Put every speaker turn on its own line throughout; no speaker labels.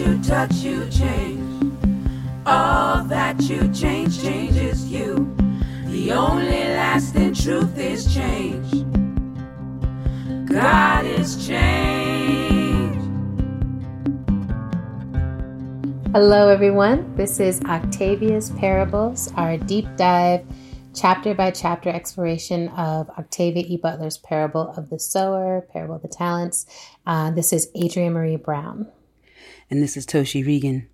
you touch, you change. All that you change changes you. The only lasting truth is change. God is change.
Hello, everyone. This is Octavia's Parables, our deep dive, chapter by chapter exploration of Octavia E. Butler's Parable of the Sower, Parable of the Talents. Uh, this is Adrienne Maree Brown.
And this is Toshi Reagon.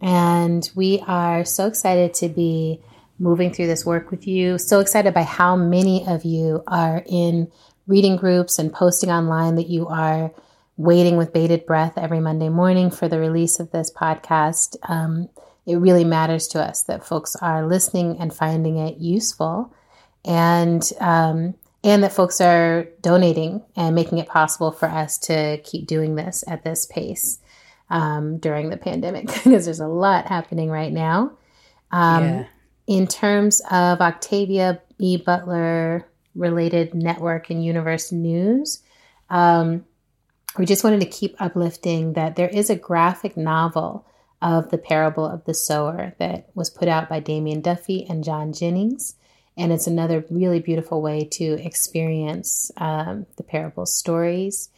And we are so excited to be moving through this work with you. So excited by how many of you are in reading groups and posting online that you are waiting with bated breath every Monday morning for the release of this podcast. Um, it really matters to us that folks are listening and finding it useful, and um, and that folks are donating and making it possible for us to keep doing this at this pace um, during the pandemic because there's a lot happening right now. Um, yeah. In terms of Octavia E. Butler related network and universe news, um, we just wanted to keep uplifting that there is a graphic novel of the parable of the sower that was put out by Damian Duffy and John Jennings. And it's another really beautiful way to experience um, the parable stories.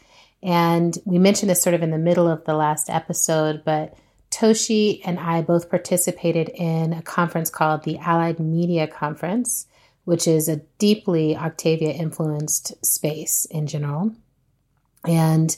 And we mentioned this sort of in the middle of the last episode, but Toshi and I both participated in a conference called the Allied Media Conference, which is a deeply Octavia influenced space in general. And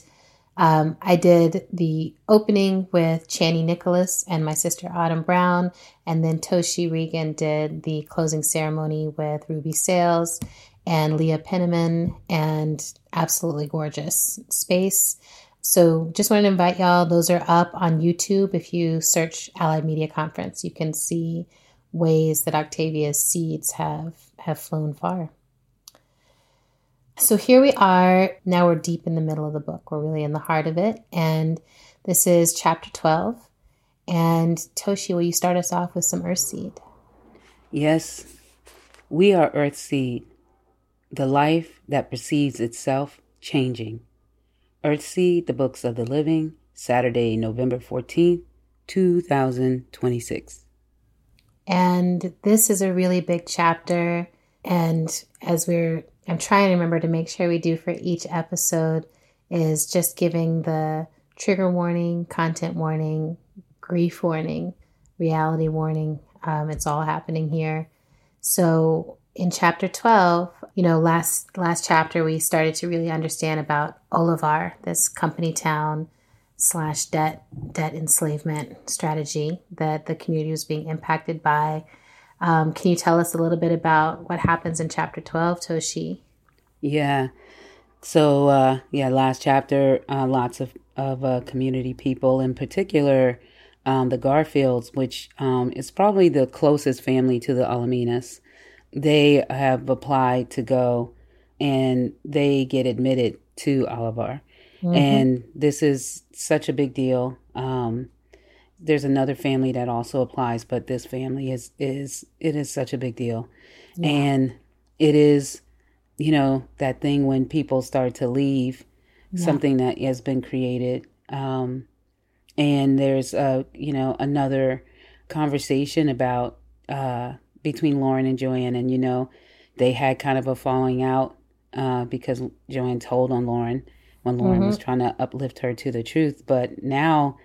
um, I did the opening with Chani Nicholas and my sister Autumn Brown, and then Toshi Reagon did the closing ceremony with Ruby Sales and Leah Penniman, and absolutely gorgeous space. So just want to invite y'all. Those are up on YouTube. If you search Allied Media Conference, you can see ways that Octavia's seeds have have flown far. So here we are. Now we're deep in the middle of the book. We're really in the heart of it. And this is chapter 12. And Toshi, will you start us off with some Earthseed?
Yes. We are Earthseed, the life that perceives itself changing. Earthseed, the books of the living, Saturday, November 14th, 2026.
And this is a really big chapter. And as we're I'm trying to remember to make sure we do for each episode is just giving the trigger warning, content warning, grief warning, reality warning. Um, it's all happening here. So in chapter 12, you know, last last chapter we started to really understand about Olivar, this company town slash debt debt enslavement strategy that the community was being impacted by um, can you tell us a little bit about what happens in chapter 12, Toshi?
Yeah. So, uh, yeah, last chapter, uh, lots of, of uh, community people, in particular, um, the Garfields, which um, is probably the closest family to the Olaminas. They have applied to go and they get admitted to Olivar. Mm-hmm. And this is such a big deal. Um, there's another family that also applies, but this family is is it is such a big deal, yeah. and it is, you know, that thing when people start to leave, yeah. something that has been created, um, and there's a you know another conversation about uh, between Lauren and Joanne, and you know, they had kind of a falling out uh, because Joanne told on Lauren when Lauren mm-hmm. was trying to uplift her to the truth, but now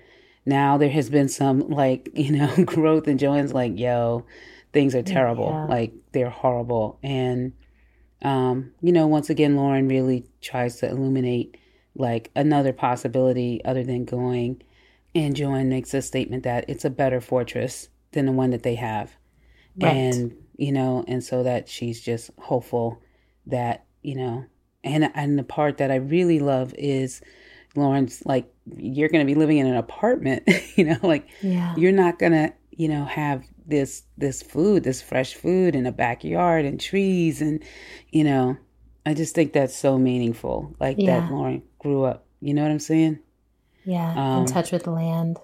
now there has been some like you know growth and joanne's like yo things are terrible. Yeah. like they're horrible. And um you know once again lauren really tries to illuminate like another possibility other than going. And joanne makes a statement that it's a better fortress than the one that they have right. and you know and so that she's just hopeful that you know and and the part that i really love is Lauren's like, you're going to be living in an apartment, you know, like yeah. you're not going to, you know, have this, this food, this fresh food in a backyard and trees. And, you know, I just think that's so meaningful. Like yeah. that Lauren grew up, you know what I'm saying?
Yeah. Um, in touch with the land.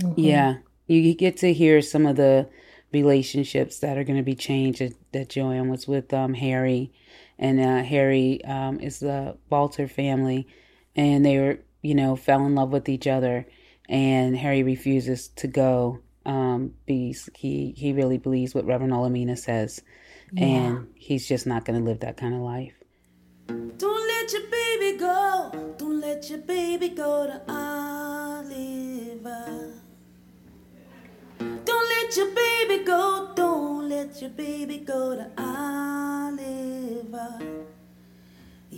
Mm-hmm. Yeah. You get to hear some of the relationships that are going to be changed that, that Joanne was with um, Harry. And uh, Harry um, is the Balter family and they were, you know, fell in love with each other. and Harry refuses to go. Um, because he he really believes what Reverend Olamina says, yeah. and he's just not going to live that kind of life.
Don't let your baby go. Don't let your baby go to Olivar. Let your baby go. Don't let your baby go to Olivar.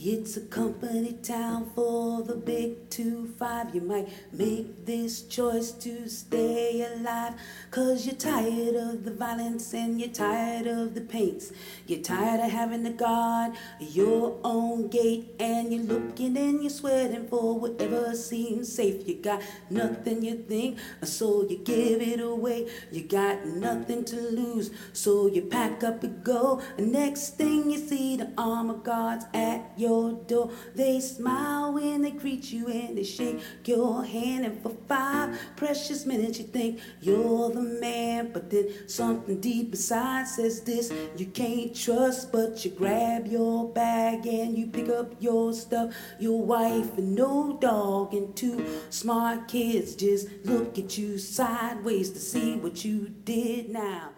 It's a company town for the big two five. You might make this choice to stay alive. Cause you're tired of the violence and you're tired of the paints. You're tired of having to guard your own gate. And you're looking and you're sweating for whatever seems safe. You got nothing you think, so you give it away. You got nothing to lose, so you pack up and go. Next thing you see, the armor guards at your your door. They smile when they greet you and they shake your hand. And for five precious minutes, you think you're the man. But then something deep inside says this you can't trust. But you grab your bag and you pick up your stuff. Your wife and no dog and two smart kids just look at you sideways to see what you did now.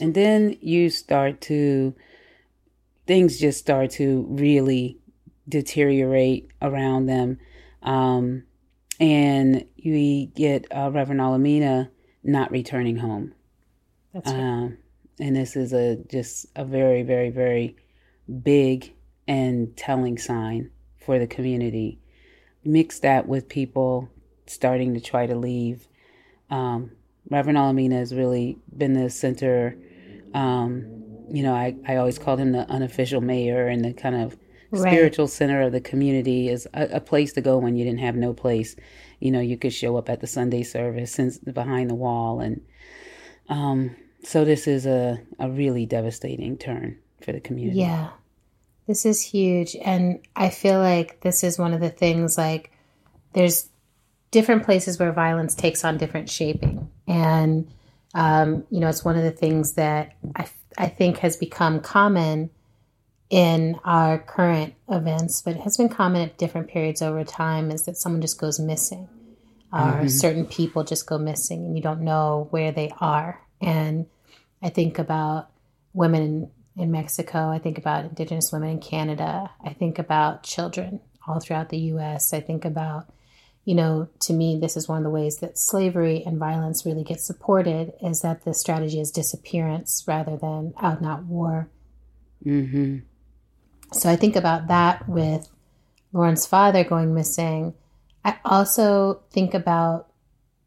and then you start to things just start to really deteriorate around them. Um, and we get uh, Reverend Olamina not returning home. That's right. Um, and this is a just a very, very, very big and telling sign for the community. Mix that with people starting to try to leave. Um, Reverend Olamina has really been the center um, you know, I, I always called him the unofficial mayor and the kind of right. spiritual center of the community is a, a, place to go when you didn't have no place. You know, you could show up at the Sunday service since behind the wall. And um, so this is a, a really devastating turn for the community.
Yeah, this is huge. And I feel like this is one of the things like there's different places where violence takes on different shaping. And, um, you know, it's one of the things that I I think has become common in our current events, but it has been common at different periods over time, is that someone just goes missing, or mm-hmm. certain people just go missing, and you don't know where they are. And I think about women in, in Mexico. I think about Indigenous women in Canada. I think about children all throughout the U.S. I think about you know, to me, this is one of the ways that slavery and violence really get supported is that the strategy is disappearance rather than out and out war. Mm-hmm. So I think about that with Lauren's father going missing. I also think about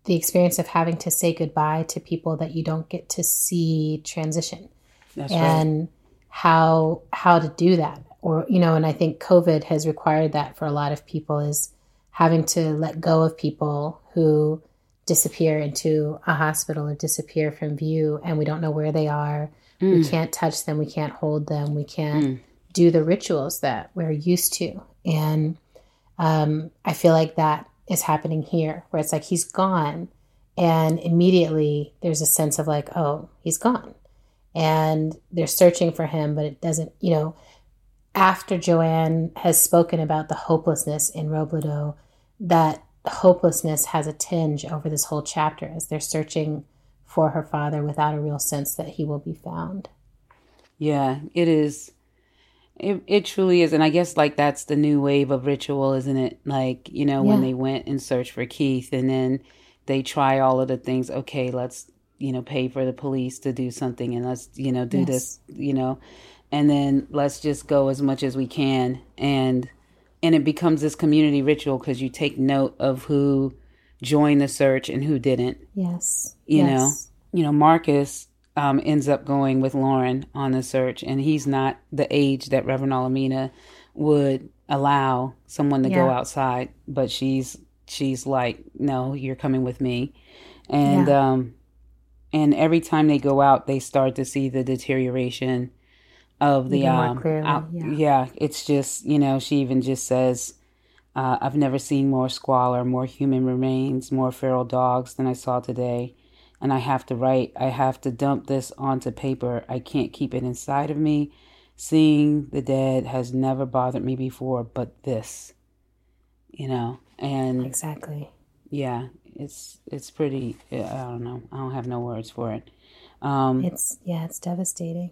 the experience of having to say goodbye to people that you don't get to see transition That's and right. how how to do that or you know and i think covid has required that for a lot of people is having to let go of people who disappear into a hospital or disappear from view and we don't know where they are. Mm. We can't touch them, we can't hold them, we can't mm. do the rituals that we're used to. And um, I feel like that is happening here, where it's like he's gone, and immediately there's a sense of like, oh, he's gone. And they're searching for him, but it doesn't, you know, after Joanne has spoken about the hopelessness in Robledo, that hopelessness has a tinge over this whole chapter as they're searching for her father without a real sense that he will be found.
Yeah, it is. It, it truly is. And I guess like that's the new wave of ritual, isn't it? Like, you know, yeah. when they went and searched for Keith and then they try all of the things. Okay, let's, you know, pay for the police to do something and let's, you know, do yes. this, you know, and then let's just go as much as we can. And and it becomes this community ritual because you take note of who joined the search and who didn't.
Yes.
You
yes.
know, you know, Marcus um, ends up going with Lauren on the search, and he's not the age that Reverend Olamina would allow someone to yeah. go outside, but she's she's like, no, you're coming with me, and yeah. um, and every time they go out, they start to see the deterioration of the um, yeah. yeah. it's just you know she even just says uh, I've never seen more squalor, more human remains, more feral dogs than I saw today. And I have to write, I have to dump this onto paper. I can't keep it inside of me. Seeing the dead has never bothered me before, but this, you know, and
exactly.
Yeah. it's it's pretty. I don't know. I don't have no words for it. Um,
it's yeah, it's devastating.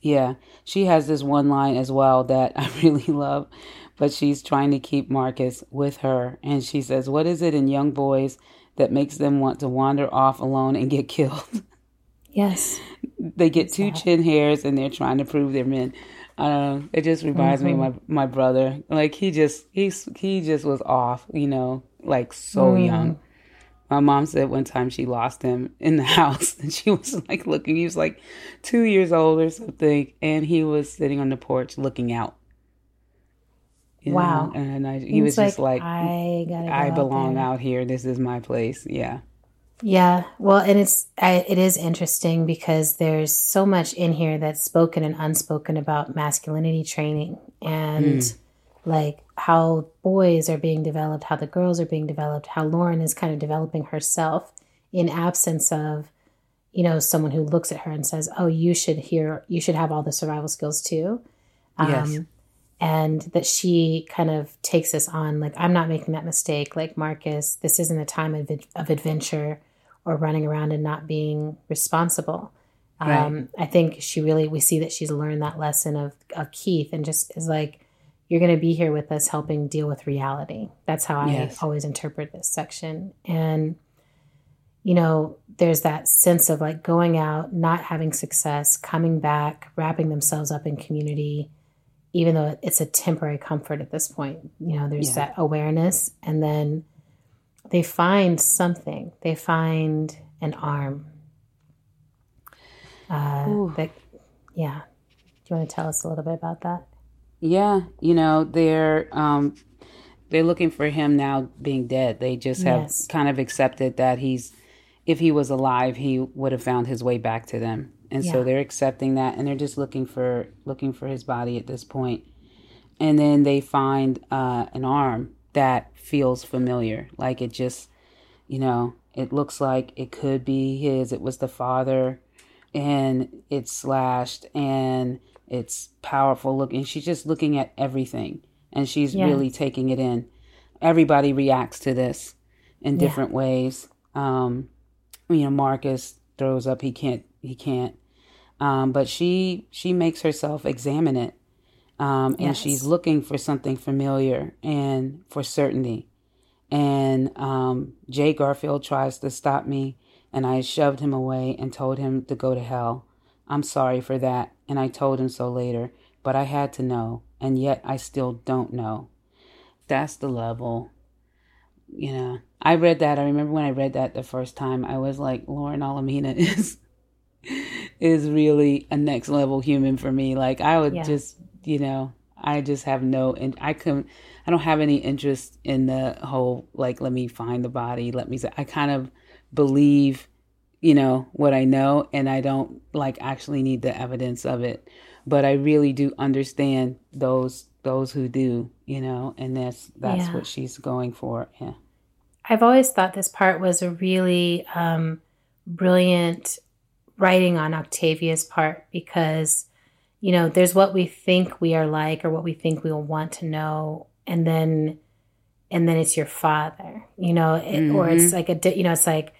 Yeah, she has this one line as well that I really love, but she's trying to keep Marcus with her, and she says, "What is it in young boys that makes them want to wander off alone and get killed?"
Yes,
they get two chin hairs and they're trying to prove they're men. Uh, it just reminds mm-hmm. me of my my brother. Like he just he's he just was off, you know, like so mm. young. My mom said one time she lost him in the house and she was like looking, he was like two years old or something, and he was sitting on the porch looking out.
wow.
Know? And I, he was like, just like, I, I belong out, out here. This is my place. Yeah.
Yeah, well, and it's I, it is interesting because there's so much in here that's spoken and unspoken about masculinity training and mm. Like how boys are being developed, how the girls are being developed, how Lauren is kind of developing herself in absence of you know someone who looks at her and says, "Oh, you should hear, you should have all the survival skills too."
Yes. Um,
and that she kind of takes this on like i'm not making that mistake like marcus this isn't a time of, of adventure or running around and not being responsible. Right. Um, I think she really, we see that she's learned that lesson of, of Keith and just is like, you're going to be here with us helping deal with reality. That's how I yes. always interpret this section. And, you know, there's that sense of like going out, not having success, coming back, wrapping themselves up in community, even though it's a temporary comfort at this point. You know, there's yeah. that awareness. And then, they find something. They find an arm. Uh, that, yeah. Do you want to tell us a little bit about that?
Yeah, you know they're um, they're looking for him now being dead. They just have yes. kind of accepted that he's if he was alive, he would have found his way back to them, and yeah. so they're accepting that, and they're just looking for looking for his body at this point. And then they find uh, an arm that feels familiar. Like it just, you know, it looks like it could be his. It was the father, and it's slashed and it's powerful looking. She's just looking at everything and she's yeah. really taking it in. Everybody reacts to this in different yeah. ways. Um, you know, Marcus throws up. He can't. He can't. Um, but she she makes herself examine it um, and yes. she's looking for something familiar and for certainty. And um, Jay Garfield tries to stop me, and I shoved him away and told him to go to hell. I'm sorry for that, and I told him so later, but I had to know, and yet I still don't know. That's the level. You know, I read that. I remember when I read that the first time, I was like, Lauren Olamina is is really a next level human for me. Like I would yeah. just you know, I just have no, and I can, I don't have any interest in the whole like, let me find the body, let me. Say, I kind of believe, you know, what I know, and I don't like actually need the evidence of it, but I really do understand those those who do, you know, and that's that's yeah. what she's going for. Yeah.
I've always thought this part was a really um, brilliant writing on Octavia's part because you know, there's what we think we are like or what we think we will want to know. And then, and then it's your father, you know, it, mm-hmm. or it's mm-hmm. like a, you know, it's like,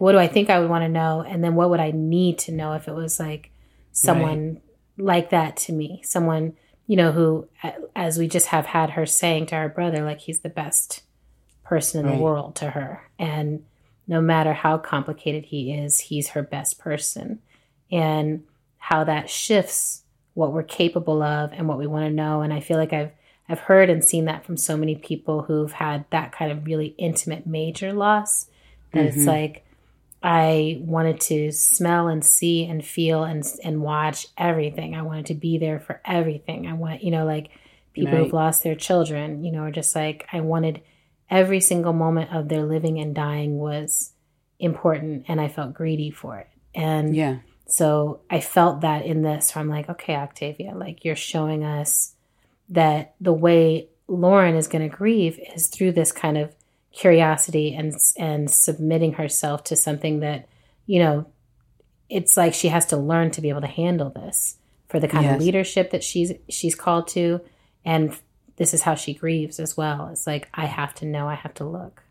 what do I think I would want to know? And then what would I need to know if it was like someone right. like that to me? Someone, you know, who, as we just have had her saying to our brother, like he's the best person in right. the world to her. And no matter how complicated he is, he's her best person. And how that shifts what we're capable of and what we want to know. And I feel like I've I've heard and seen that from so many people who've had that kind of really intimate major loss that mm-hmm. it's like I wanted to smell and see and feel and and watch everything. I wanted to be there for everything. I want, you know, like people right. who've lost their children, you know, are just like I wanted every single moment of their living and dying was important and I felt greedy for it. And
yeah.
So I felt that in this, where I'm like, okay, Octavia, like you're showing us that the way Lauren is going to grieve is through this kind of curiosity and and submitting herself to something that, you know, it's like she has to learn to be able to handle this for the kind yes. of leadership that she's she's called to, and this is how she grieves as well. It's like I have to know, I have to look.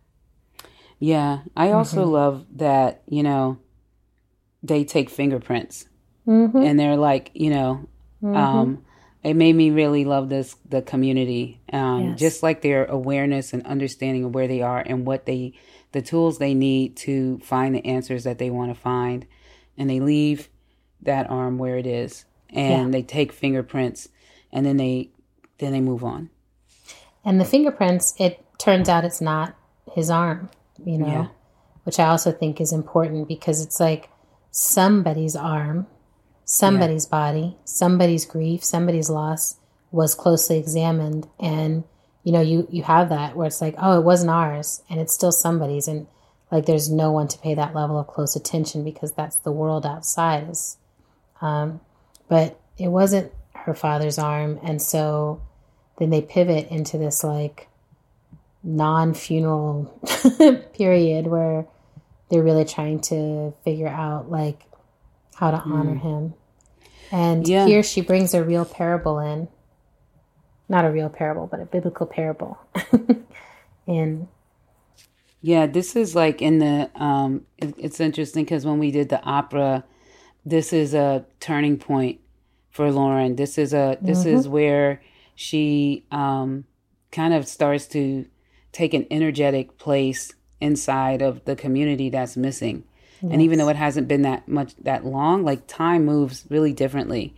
Yeah, I also
Mm-hmm.
love that, you know, they take fingerprints
Mm-hmm.
and they're like, you know, um, it made me really love this, the community. Um,
Yes.
just like their awareness and understanding of where they are and what they, the tools they need to find the answers that they want to find. And they leave that arm where it is and
Yeah.
they take fingerprints and then they, then they move on.
And the fingerprints, it turns out it's not his arm, you know,
Yeah.
which I also think is important because it's like somebody's arm, somebody's body, somebody's grief, somebody's loss was closely examined. And, you know, you, you have that where it's like, oh, it wasn't ours and it's still somebody's. And like there's no one to pay that level of close attention because that's the world outside is. Um, but it wasn't her father's arm. And so then they pivot into this like non-funeral period where they're really trying to figure out like how to honor him and
Yeah.
here she brings a real parable in not a real parable but a biblical parable in
Yeah, this is like in the um it, it's interesting cuz when we did the opera this is a turning point for Lauren. This is a this is where she um kind of starts to take an energetic place inside of the community that's missing. And even though it hasn't been that much that long, like time moves really differently.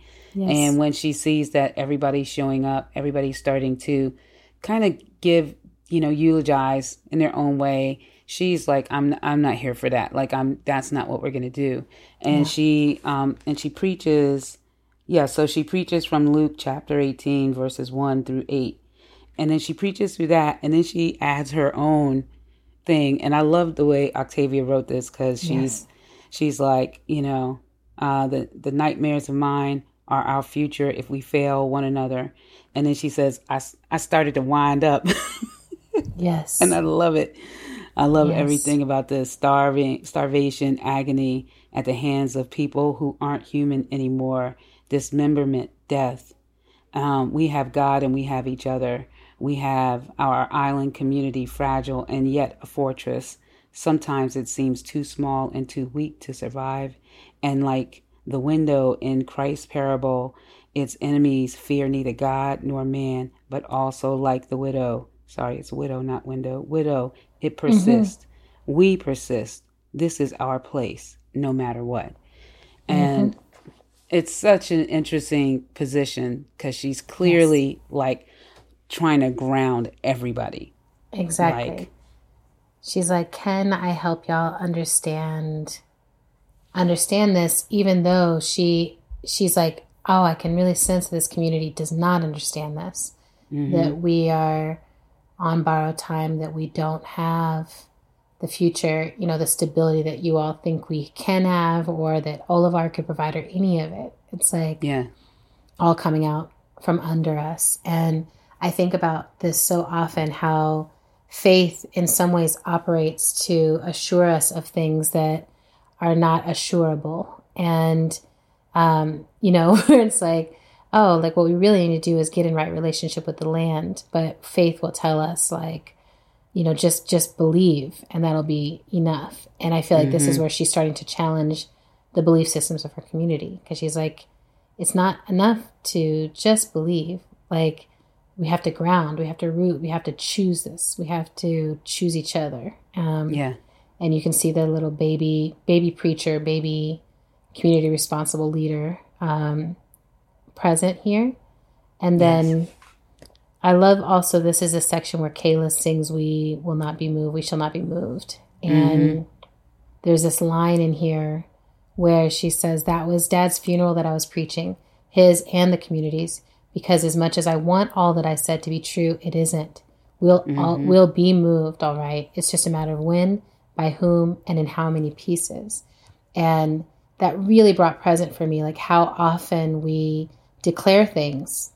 And when she sees that everybody's showing up, everybody's starting to kind of give, you know, eulogize in their own way. She's like, I'm, I'm not here for that. Like, I'm, that's not what we're going to do. And she, um, and she preaches, yeah, so she preaches from Luke chapter 18, verses 1 through 8. And then she preaches through that. And then she adds her own thing. And I love the way Octavia wrote this because she's, she's like, you know, uh, the, the nightmares of mine are our future if we fail one another. And then she says, i, I started to wind up.
yes
and I love it. I love
Yes.
everything about the starving, starvation, agony at the hands of people who aren't human anymore, dismemberment, death. Um, we have God and we have each other. We have our island community, fragile and yet a fortress. Sometimes it seems too small and too weak to survive. And like the window in Christ's parable, its enemies fear neither God nor man, but also like the widow. Sorry, it's widow, not window. Widow, it mm-hmm. persists. We persist. This is our place, no matter what. Mm-hmm. And it's such an interesting position because she's clearly like trying to ground everybody.
exactly
like-
she's like can i help y'all understand understand this even though she she's like oh i can really sense this community does not understand this mm-hmm. that we are on borrowed time that we don't have the future you know the stability that you all think we can have or that olivar could provide or any of it it's like
Yeah.
all coming out from under us. And I think about this so often how faith, in some ways, operates to assure us of things that are not assurable. And, um, you know, it's like, oh, like what we really need to do is get in right relationship with the land. But faith will tell us, like, you know, just just believe, and that'll be enough. And I feel like this is where she's starting to challenge the belief systems of her community because she's like, it's not enough to just believe. Like, we have to ground, we have to root, we have to choose this, we have to choose each other. Um,
Yeah.
and you can see the little baby, baby preacher, baby community responsible leader um, present here. And then I love also this is a section where Kayla sings, "We will not be moved, we shall not be moved," and there's this line in here where she says, That was dad's funeral that I was preaching, his and the community's, because as much as I want all that I said to be true, it isn't. We'll, all, mm-hmm. we'll be moved, all right. It's just a matter of when, by whom, and in how many pieces. And that really brought present for me, like how often we declare things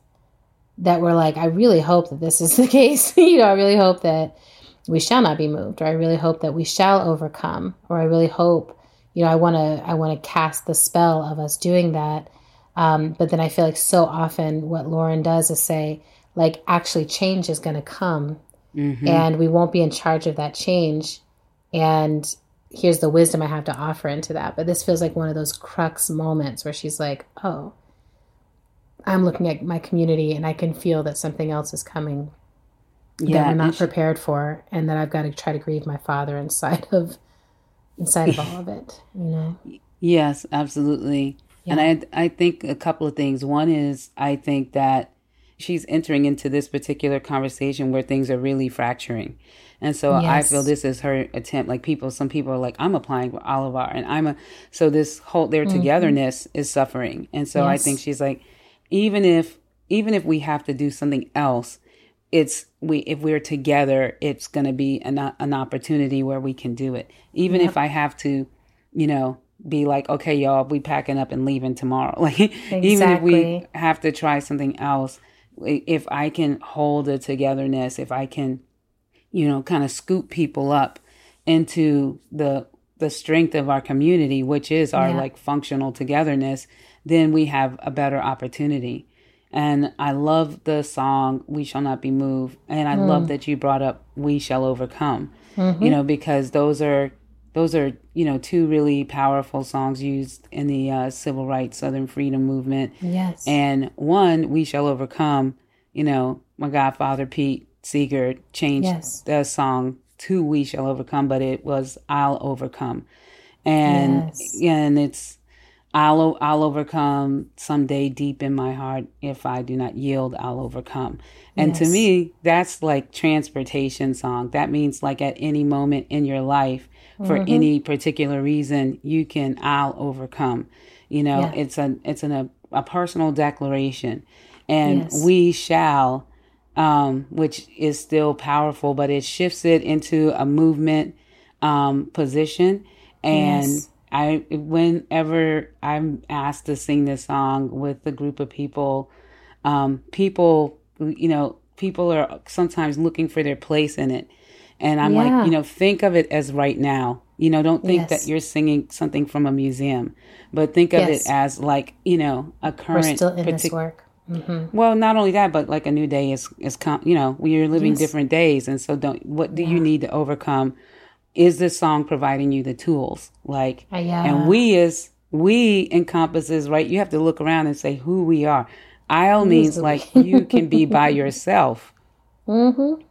that we're like, I really hope that this is the case. you know, I really hope that we shall not be moved, or I really hope that we shall overcome, or I really hope, you know, I want to, I want to cast the spell of us doing that. Um, but then I feel like so often what Lauren does is say, like, actually, change is going to come, and we won't be in charge of that change. And here's the wisdom I have to offer into that. But this feels like one of those crux moments where she's like, oh, I'm looking at my community and I can feel that something else is coming yeah, that I'm not prepared for, and that I've got to try to grieve my father inside of inside of all of it. You know.
Yes, absolutely. Yeah. And I I think a couple of things. One is I think that she's entering into this particular conversation where things are really fracturing. And so yes. I feel this is her attempt. Like people, some people are like, I'm applying for Olivar and I'm a, so this whole, their mm-hmm. togetherness is suffering. And so yes. I think she's like, even if, even if we have to do something else, it's we if we're together it's going to be an, an opportunity where we can do it even yep. if i have to you know be like okay y'all we packing up and leaving tomorrow like exactly. even if we have to try something else if i can hold a togetherness if i can you know kind of scoop people up into the the strength of our community which is our yeah. like functional togetherness then we have a better opportunity and I love the song We Shall Not Be Moved. And I mm. love that you brought up We Shall Overcome. Mm-hmm. You know, because those are those are, you know, two really powerful songs used in the uh, civil rights Southern freedom movement.
Yes.
And one, We Shall Overcome, you know, my godfather Pete Seeger changed yes. the song to We Shall Overcome, but it was I'll Overcome. And yes. and it's I'll, I'll overcome someday deep in my heart. If I do not yield, I'll overcome. And yes. to me, that's like transportation song. That means like at any moment in your life, for mm-hmm. any particular reason, you can, I'll overcome. You know, yeah. it's a, it's an, a, a personal declaration and yes. we shall, um, which is still powerful, but it shifts it into a movement, um, position and yes I whenever I'm asked to sing this song with a group of people, um, people you know people are sometimes looking for their place in it, and I'm yeah. like you know think of it as right now. You know, don't think yes. that you're singing something from a museum, but think of yes. it as like you know a current.
We're still in partic- this work. Mm-hmm.
Well, not only that, but like a new day is is com- you know we are living yes. different days, and so don't what do yeah. you need to overcome is this song providing you the tools? Like, uh, yeah. and we as we encompasses, right? You have to look around and say who we are. I'll means like you can be by yourself. Mm-hmm.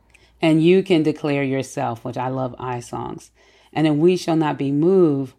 And you can declare yourself, which I love I songs. And then we shall not be moved.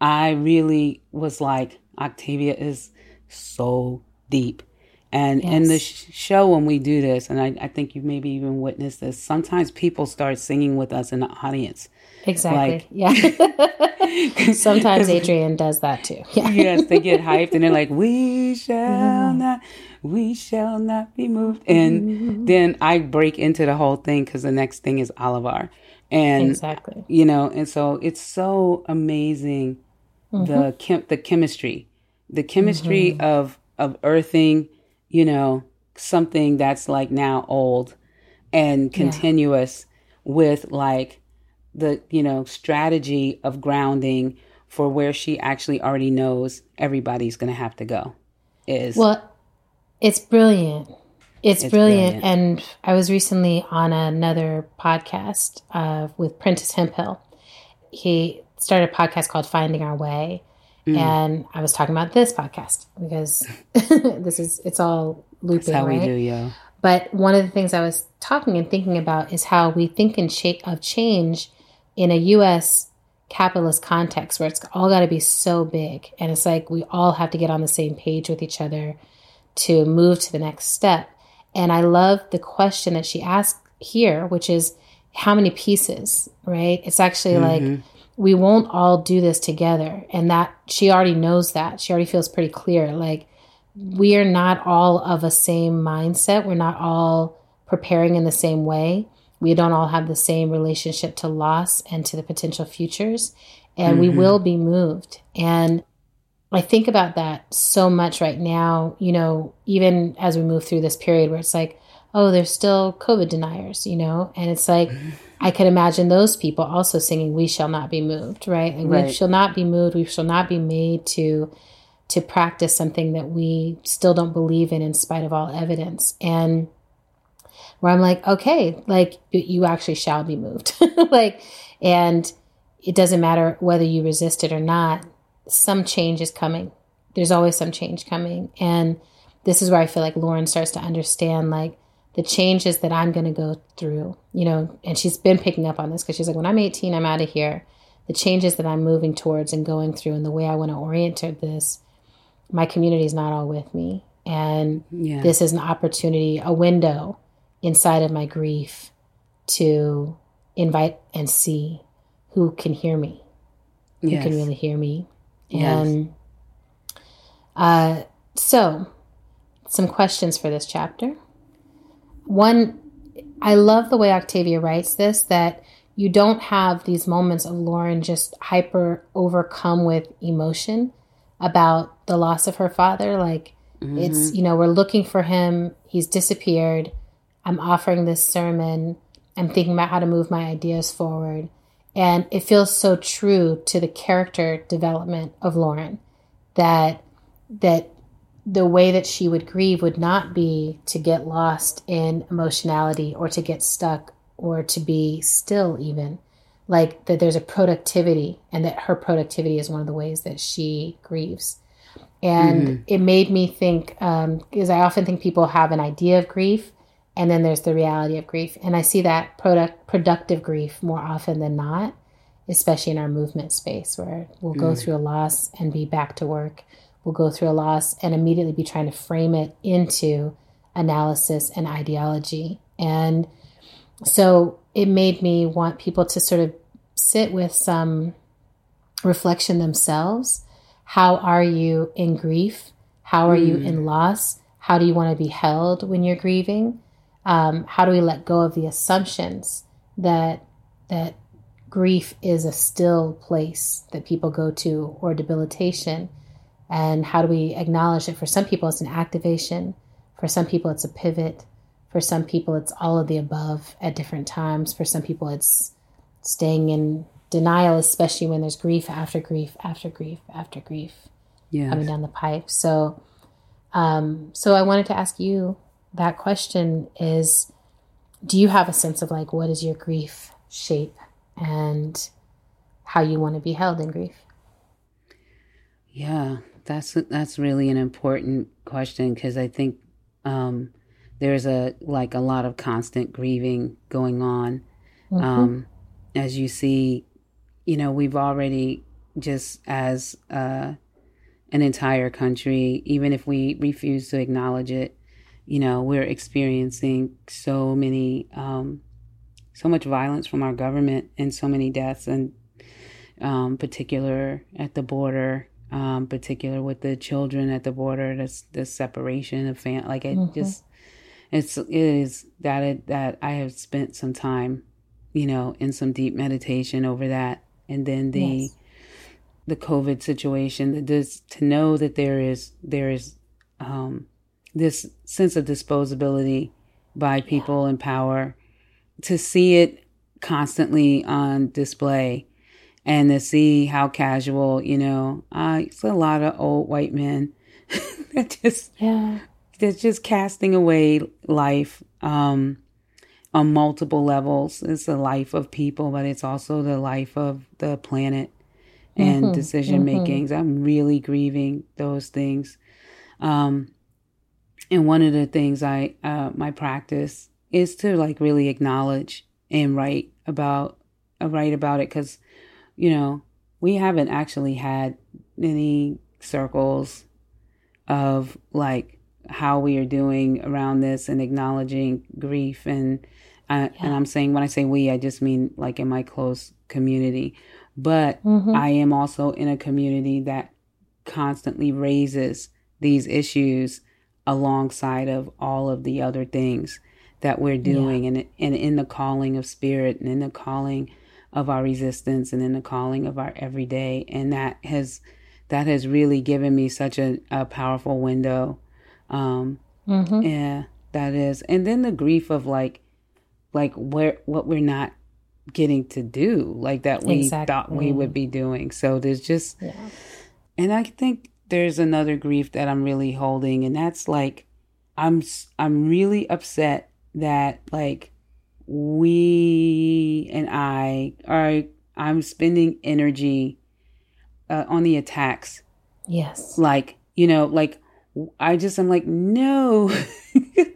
I really was like, Octavia is so deep. And yes. in the sh- show, when we do this, and I, I think you maybe even witnessed this, sometimes people start singing with us in the audience.
Exactly. Like, yeah. Sometimes Adrienne does that too.
Yeah. yes, they get hyped and they're like, "We shall mm. not, we shall not be moved." And mm. then I break into the whole thing because the next thing is Olivar, and
exactly,
you know, and so it's so amazing mm-hmm. the chem- the chemistry, the chemistry mm-hmm. of of earthing, you know, something that's like now old and continuous yeah. with like the you know strategy of grounding for where she actually already knows everybody's going to have to go is
well it's brilliant it's, it's brilliant. brilliant. and i was recently on another podcast uh, with prentis hemphill he started a podcast called finding our way mm. and i was talking about this podcast because this is it's all looping
That's how
right?
we do yeah
but one of the things i was talking and thinking about is how we think in shape of change in a US capitalist context where it's all got to be so big and it's like we all have to get on the same page with each other to move to the next step. And I love the question that she asked here, which is how many pieces, right? It's actually mm-hmm. like we won't all do this together. And that she already knows that. She already feels pretty clear. Like we are not all of a same mindset. We're not all preparing in the same way we don't all have the same relationship to loss and to the potential futures and mm-hmm. we will be moved. And i think about that so much right now you know even as we move through this period where it's like oh there's still covid deniers you know? And it's like i can imagine those people also singing we shall not be moved right? Like right. we shall not be moved. We shall not be made to to practice something that we still don't believe in in spite of all evidence. And where I'm like, okay, like you actually shall be moved. like, and it doesn't matter whether you resist it or not, some change is coming. There's always some change coming. And this is where I feel like Lauren starts to understand like the changes that I'm going to go through, you know, and she's been picking up on this because she's like, when I'm 18, I'm out of here. The changes that I'm moving towards and going through and the way I want to orient this, my community is not all with me. And yeah. this is an opportunity, a window inside of my grief to invite and see who can hear me, who yes. can really hear me. And yes. uh, so, some questions for this chapter. One, I love the way Octavia writes this that you don't have these moments of Lauren just hyper overcome with emotion about the loss of her father. Like, mm-hmm. it's, you know, we're looking for him, he's disappeared. I'm offering this sermon. I'm thinking about how to move my ideas forward. And it feels so true to the character development of Lauren that that the way that she would grieve would not be to get lost in emotionality or to get stuck or to be still even like that there's a productivity and that her productivity is one of the ways that she grieves and mm-hmm. it made me think because um, i often think people have an idea of grief and then there's the reality of grief. And i see that product productive grief more often than not especially in our movement space where we'll go mm. through a loss and be back to work. We'll go through a loss and immediately be trying to frame it into analysis and ideology. And so it made me want people to sort of sit with some reflection themselves. How are you in grief? How are mm. you in loss? How do you want to be held when you're grieving um, how do we let go of the assumptions that that grief is a still place that people go to or debilitation and how do we acknowledge that for some people it's an activation for some people it's a pivot for some people it's all of the above at different times for some people it's staying in denial especially when there's grief after grief after grief after grief yes. coming down the pipe so um, so i wanted to ask you that question is do you have a sense of like what is your grief shape and how you want to be held in grief
yeah that's that's really an important question because i think um, there's a like a lot of constant grieving going on mm-hmm. um, as you see you know we've already just as uh, an entire country even if we refuse to acknowledge it you know, we're experiencing so many, um, so much violence from our government and so many deaths, and um, particular at the border, um, particular with the children at the border, this the separation of fam, like it mm-hmm. just, it's it is that it, that I have spent some time, you know, in some deep meditation over that, and then the. Yes. The COVID situation, this to know that there is there is um, this sense of disposability by people yeah. in power, to see it constantly on display and to see how casual, you know, uh, it's a lot of old white men that just, yeah, that's just casting away life um, on multiple levels. It's the life of people, but it's also the life of the planet and mm-hmm, decision makings. Mm-hmm. I'm really grieving those things. Um, and one of the things I uh, my practice is to like really acknowledge and write about uh, write about it because you know we haven't actually had any circles of like how we are doing around this and acknowledging grief and uh, yeah. and I'm saying when I say we I just mean like in my close community but mm-hmm. I am also in a community that constantly raises these issues alongside of all of the other things that we're doing yeah. and, and in the calling of spirit and in the calling of our resistance and in the calling of our everyday and that has that has really given me such a, a powerful window um mm-hmm. yeah that is and then the grief of like like where what we're not getting to do like that we exactly. thought we would be doing so there's just yeah. and i think there's another grief that I'm really holding, and that's like I'm I'm really upset that like we and I are I'm spending energy uh, on the attacks.
Yes.
Like, you know, like I just I'm like, no.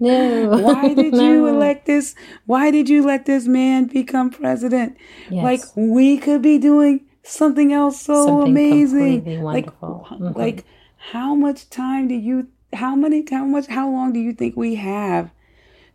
No.
Why did you elect this? Why did you let this man become president?
Yes.
Like we could be doing something else so
Something
amazing. Like,
Mhm.
like how much time do you? How many? How much? How long do you think we have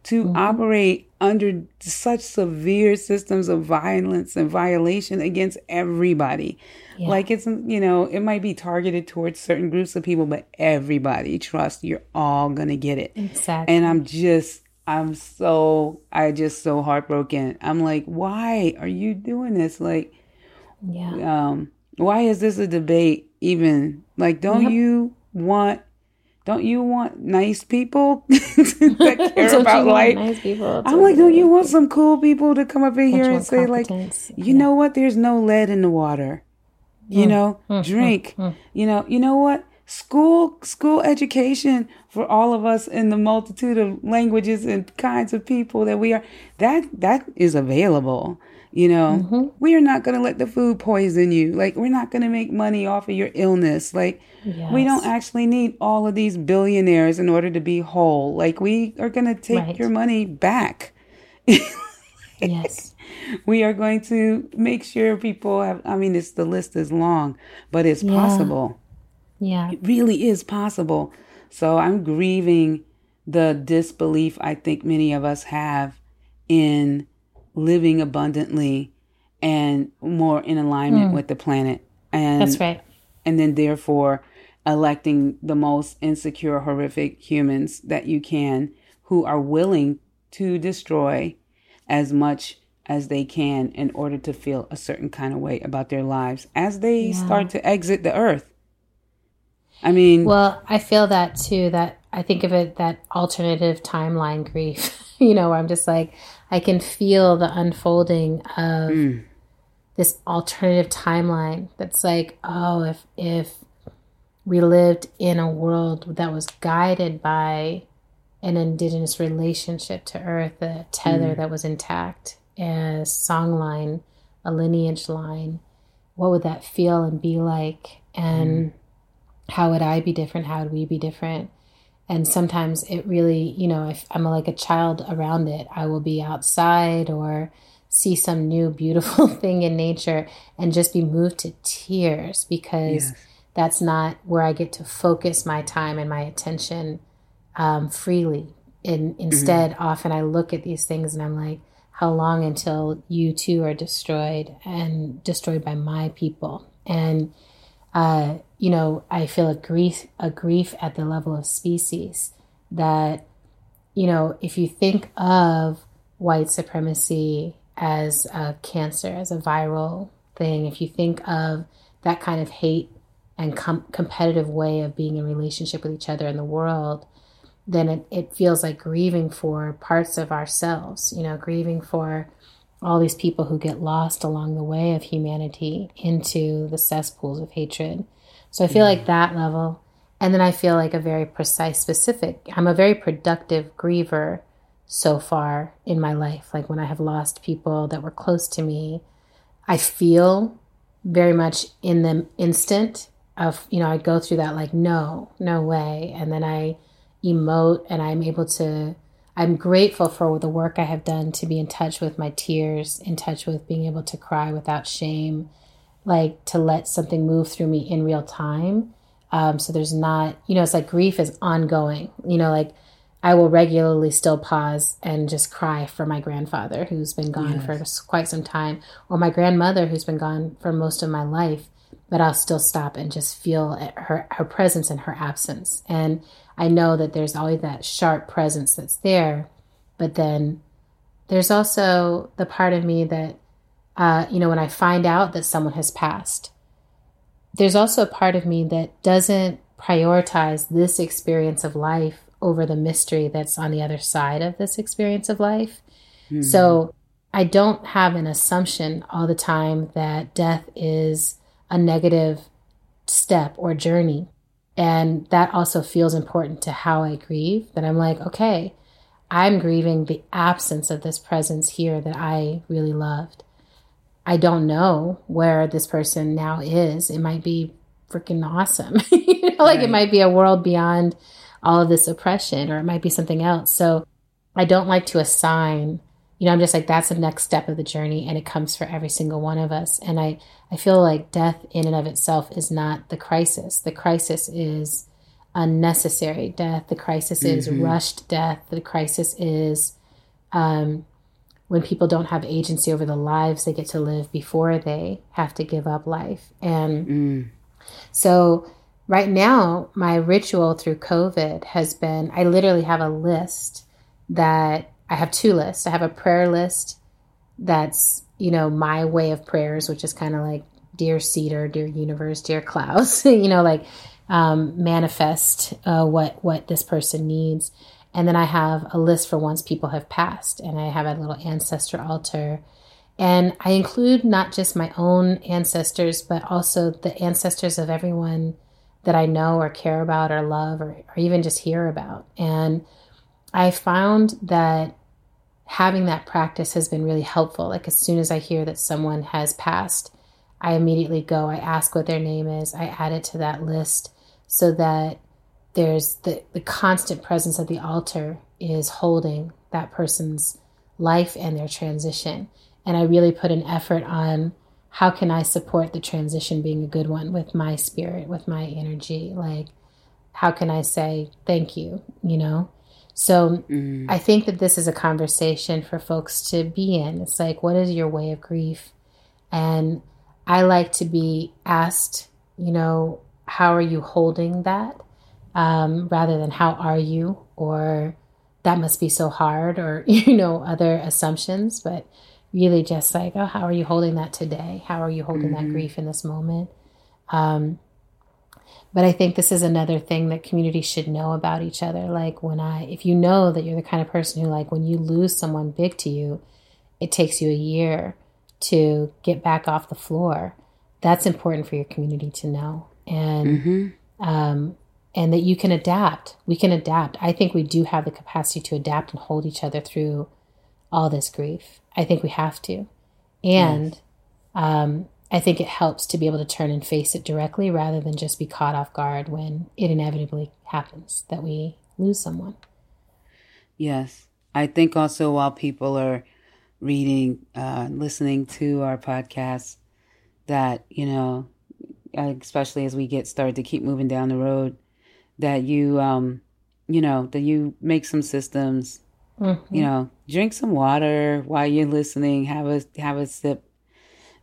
to
Mm-hmm.
operate under such severe systems of violence and violation against everybody?
Yeah.
Like it's you know it might be targeted towards certain groups of people, but everybody trust you're all gonna get it.
Exactly.
And I'm just, I'm so, I just so heartbroken. I'm like, why are you doing this? Like,
yeah.
um, why is this a debate even? Like, don't
Yep.
you want, don't you want nice people that care about life?
nice people
I'm like, don't you want some cool people to come up in here and say, like, you know what? There's no lead in the water. You know, drink. You know, you know what? School school education for all of us in the multitude of languages and kinds of people that we are that that is available. You know, mm-hmm. we are not going to let the food poison you. Like we're not going to make money off of your illness. Like we don't actually need all of these billionaires in order to be whole. Like we are going to take
Right.
your money back
yes.
we are going to make sure people have i mean it's the list is long but it's
Yeah.
possible
Yeah.
it really is possible so i'm grieving the disbelief i think many of us have in living abundantly and more in alignment hmm. with the planet and
That's right.
and then therefore electing the most insecure horrific humans that you can who are willing to destroy as much as they can in order to feel a certain kind of way about their lives as they
Yeah.
start to exit the earth i mean
Well, I feel that too. That I think of it that alternative timeline grief. you know, where I'm just like, I can feel the unfolding of
Mm.
this alternative timeline. That's like, oh, if if we lived in a world that was guided by an indigenous relationship to earth, a tether that was intact, a song line, a lineage line, what would that feel and be like? And how would I be different? How would we be different? And sometimes it really, you know, if I'm like a child around it, I will be outside or see some new beautiful thing in nature and just be moved to tears because
Yes.
that's not where I get to focus my time and my attention um, freely. And instead, often I look at these things and I'm like, how long until you too are destroyed and destroyed by my people? And uh, you know, I feel a grief, a grief at the level of species that, you know, if you think of white supremacy as a cancer, as a viral thing, if you think of that kind of hate and com- competitive way of being in relationship with each other in the world, then it, it feels like grieving for parts of ourselves, you know, grieving for all these people who get lost along the way of humanity into the cesspools of hatred. So I feel like that level. And then I feel like a very precise, specific, I'm a very productive griever so far in my life. Like when I have lost people that were close to me, I feel very much in the instant of, you know, I go through that like, no, no way. And then I emote and I'm able to I'm grateful for the work I have done to be in touch with my tears, in touch with being able to cry without shame, like to let something move through me in real time. Um, so there's not, you know, it's like grief is ongoing. You know, like I will regularly still pause and just cry for my grandfather who's been gone for quite some time, or my grandmother who's been gone for most of my life. But I'll still stop and just feel her her presence and her absence. And I know that there's always that sharp presence that's there, but then there's also the part of me that, uh, you know, when I find out that someone has passed, there's also a part of me that doesn't prioritize this experience of life over the mystery that's on the other side of this experience of life. So I don't have an assumption all the time that death is a negative step or journey. And that also feels important to how I grieve. That I'm like, okay, I'm grieving the absence of this presence here that I really loved. I don't know where this person now is. It might be freaking awesome. you know, like right. it might be a world beyond all of this oppression or it might be something else. So I don't like to assign, you know, I'm just like, that's the next step of the journey and it comes for every single one of us. And I, I feel like death in and of itself is not the crisis. The crisis is unnecessary death. The crisis mm-hmm. is rushed death. The crisis is um, when people don't have agency over the lives they get to live before they have to give up life. And mm. so, right now, my ritual through COVID has been I literally have a list that I have two lists. I have a prayer list that's, you know, my way of prayers, which is kind of like Dear Cedar, Dear Universe, Dear Klaus, you know, like um, manifest uh, what what this person needs. And then I have a list for once people have passed, and I have a little ancestor altar. And I include not just my own ancestors, but also the ancestors of everyone that I know or care about or love or, or even just hear about. And I found that having that practice has been really helpful. Like as soon as I hear that someone has passed, I immediately go, I ask what their name is, I add it to that list so that there's the, the constant presence of the altar is holding that person's life and their transition. And I really put an effort on how can I support the transition being a good one with my spirit, with my energy? Like, how can I say thank you, you know? So mm. I think that this is a conversation for folks to be in. It's like, what is your way of grief? And I like to be asked, you know, how are you holding that? Um, rather than how are you or that must be so hard or, you know, other assumptions, but really just like, oh, how are you holding that today? How are you holding mm-hmm. that grief in this moment? Um, but I think this is another thing that community should know about each other. Like when I, if you know that you're the kind of person who, like, when you lose someone big to you, it takes you a year to get back off the floor. That's important for your community to know, and mm-hmm. um, and that you can adapt. We can adapt. I think we do have the capacity to adapt and hold each other through all this grief. I think we have to, and yes. um, I think it helps to be able to turn and face it directly rather than just be caught off guard when it inevitably happens that we lose someone.
Yes. I think also while people are reading, uh, listening to our podcast, that, you know, especially as we get started to keep moving down the road, that you, um, you know, that you make some systems, mm-hmm. you know, drink some water while you're listening, have a, have a sip,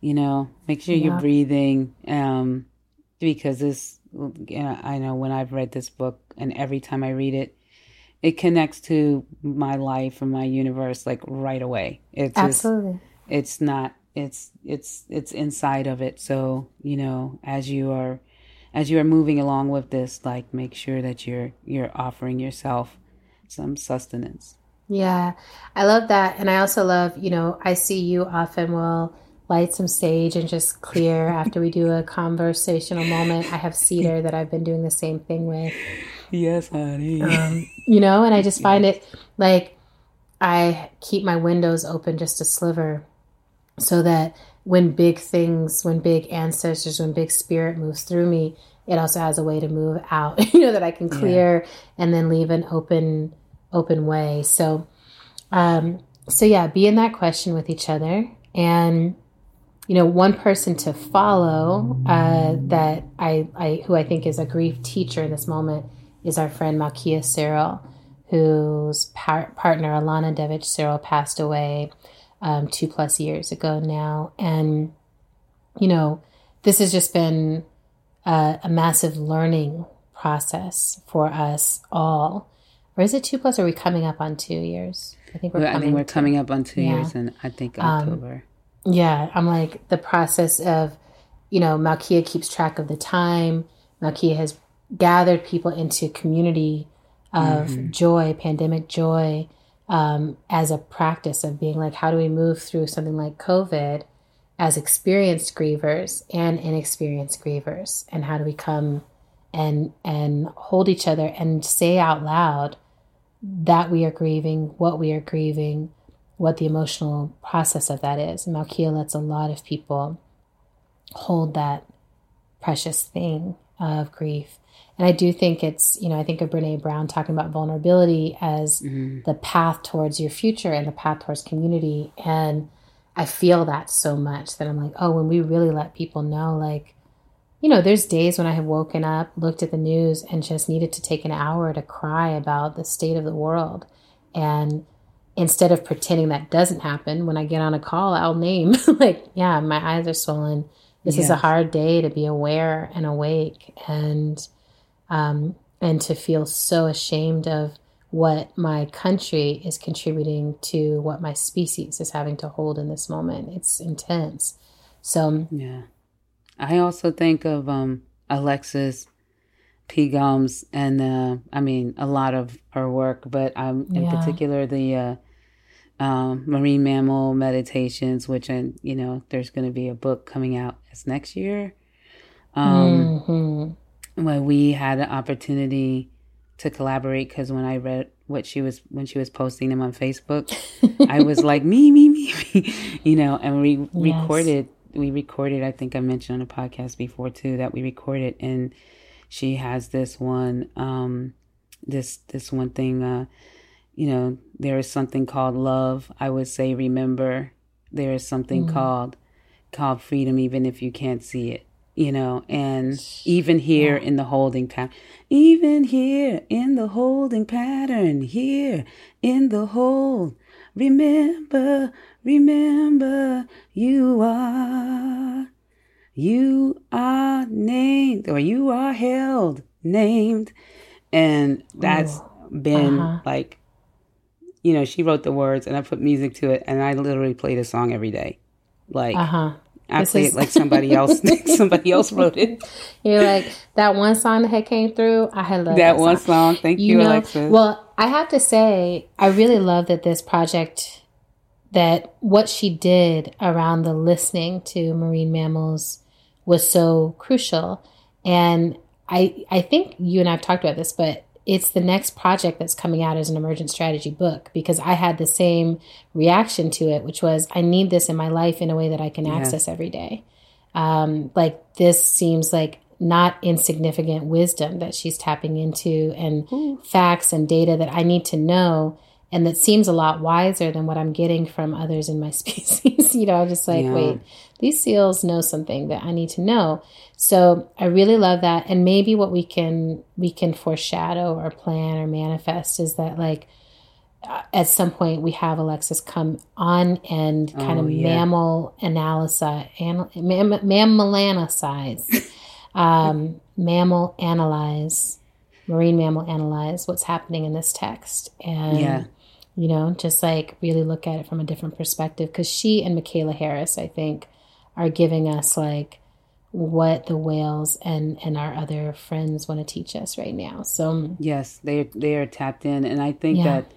you know, make sure yeah. you're breathing, um, because this, you know, I know when I've read this book and every time I read it, it connects to my life and my universe like right away. It's
absolutely.
Just, it's not. It's it's it's inside of it. So you know, as you are, as you are moving along with this, like make sure that you're you're offering yourself some sustenance.
Yeah, I love that, and I also love. You know, I see you often will light some sage and just clear after we do a conversational moment. I have cedar that I've been doing the same thing with.
Yes, honey.
Um, you know, and I just find it like I keep my windows open just a sliver so that when big things, when big ancestors, when big spirit moves through me, it also has a way to move out, you know, that I can clear yeah. and then leave an open, open way. So, um, so yeah, be in that question with each other and you know, one person to follow uh, that I, I, who I think is a grief teacher in this moment is our friend Malkia Cyril, whose par- partner Alana Devich Cyril passed away um, two plus years ago now. And, you know, this has just been a, a massive learning process for us all. Or is it two plus? Or are we coming up on two years?
I think we're. Well, coming I think we're coming up on two yeah. years, and I think um, October.
Um, yeah, I'm like the process of, you know, Malkia keeps track of the time. Malkia has gathered people into community of mm-hmm. joy, pandemic joy, um, as a practice of being like, how do we move through something like COVID as experienced grievers and inexperienced grievers, and how do we come and and hold each other and say out loud that we are grieving, what we are grieving, what the emotional process of that is. Malkia lets a lot of people hold that precious thing of grief. And I do think it's, you know, I think of Brene Brown talking about vulnerability as mm-hmm. the path towards your future and the path towards community. And I feel that so much that I'm like, oh, when we really let people know, like, you know, there's days when I have woken up, looked at the news, and just needed to take an hour to cry about the state of the world. And instead of pretending that doesn't happen, when I get on a call, I'll name, like, yeah, my eyes are swollen. This yes. is a hard day to be aware and awake. And, um, and to feel so ashamed of what my country is contributing to what my species is having to hold in this moment. It's intense. So,
yeah. I also think of um, Alexis P. Gumbs, and uh, I mean a lot of her work, but um, in yeah. particular the uh, um, marine mammal meditations, which I, you know, there's going to be a book coming out as next year. Um, mm-hmm. When we had an opportunity to collaborate, because when I read what she was when she was posting them on Facebook, I was like me, me, me, me, you know, and we yes. recorded we recorded, I think I mentioned on a podcast before too, that we recorded and she has this one, um, this, this one thing, uh, you know, there is something called love. I would say, remember, there is something mm called, called freedom, even if you can't see it, you know, and even here yeah. in the holding pattern, even here in the holding pattern, here in the hold, remember, Remember, you are, you are named, or you are held, named. And that's Ooh. been uh-huh. like, you know, she wrote the words and I put music to it, and I literally played a song every day. Like, uh-huh. I this play is... it like somebody else. somebody else wrote it.
You're like that one song that had came through. I had loved
that, that one song. Thank you, you know, Alexis.
Well, I have to say, I really love that this project that what she did around the listening to marine mammals was so crucial. And I I think you and I've talked about this, but it's the next project that's coming out as an emergent strategy book because I had the same reaction to it, which was I need this in my life in a way that I can access every day. Um, like this seems like not insignificant wisdom that she's tapping into and Ooh. facts and data that I need to know and that seems a lot wiser than what I'm getting from others in my species. you know, I'm just like, yeah. wait, these seals know something that I need to know. So I really love that. And maybe what we can we can foreshadow or plan or manifest is that like uh, at some point we have Alexis come on and kind oh, of yeah. mammal analysis, an, mam, mammal analyze, um, mammal analyze, marine mammal analyze what's happening in this text and. Yeah you know, just like really look at it from a different perspective. Because she and Michaela Harris, I think, are giving us like what the whales and and our other friends want to teach us right now. So
yes, they they are tapped in, and I think yeah. that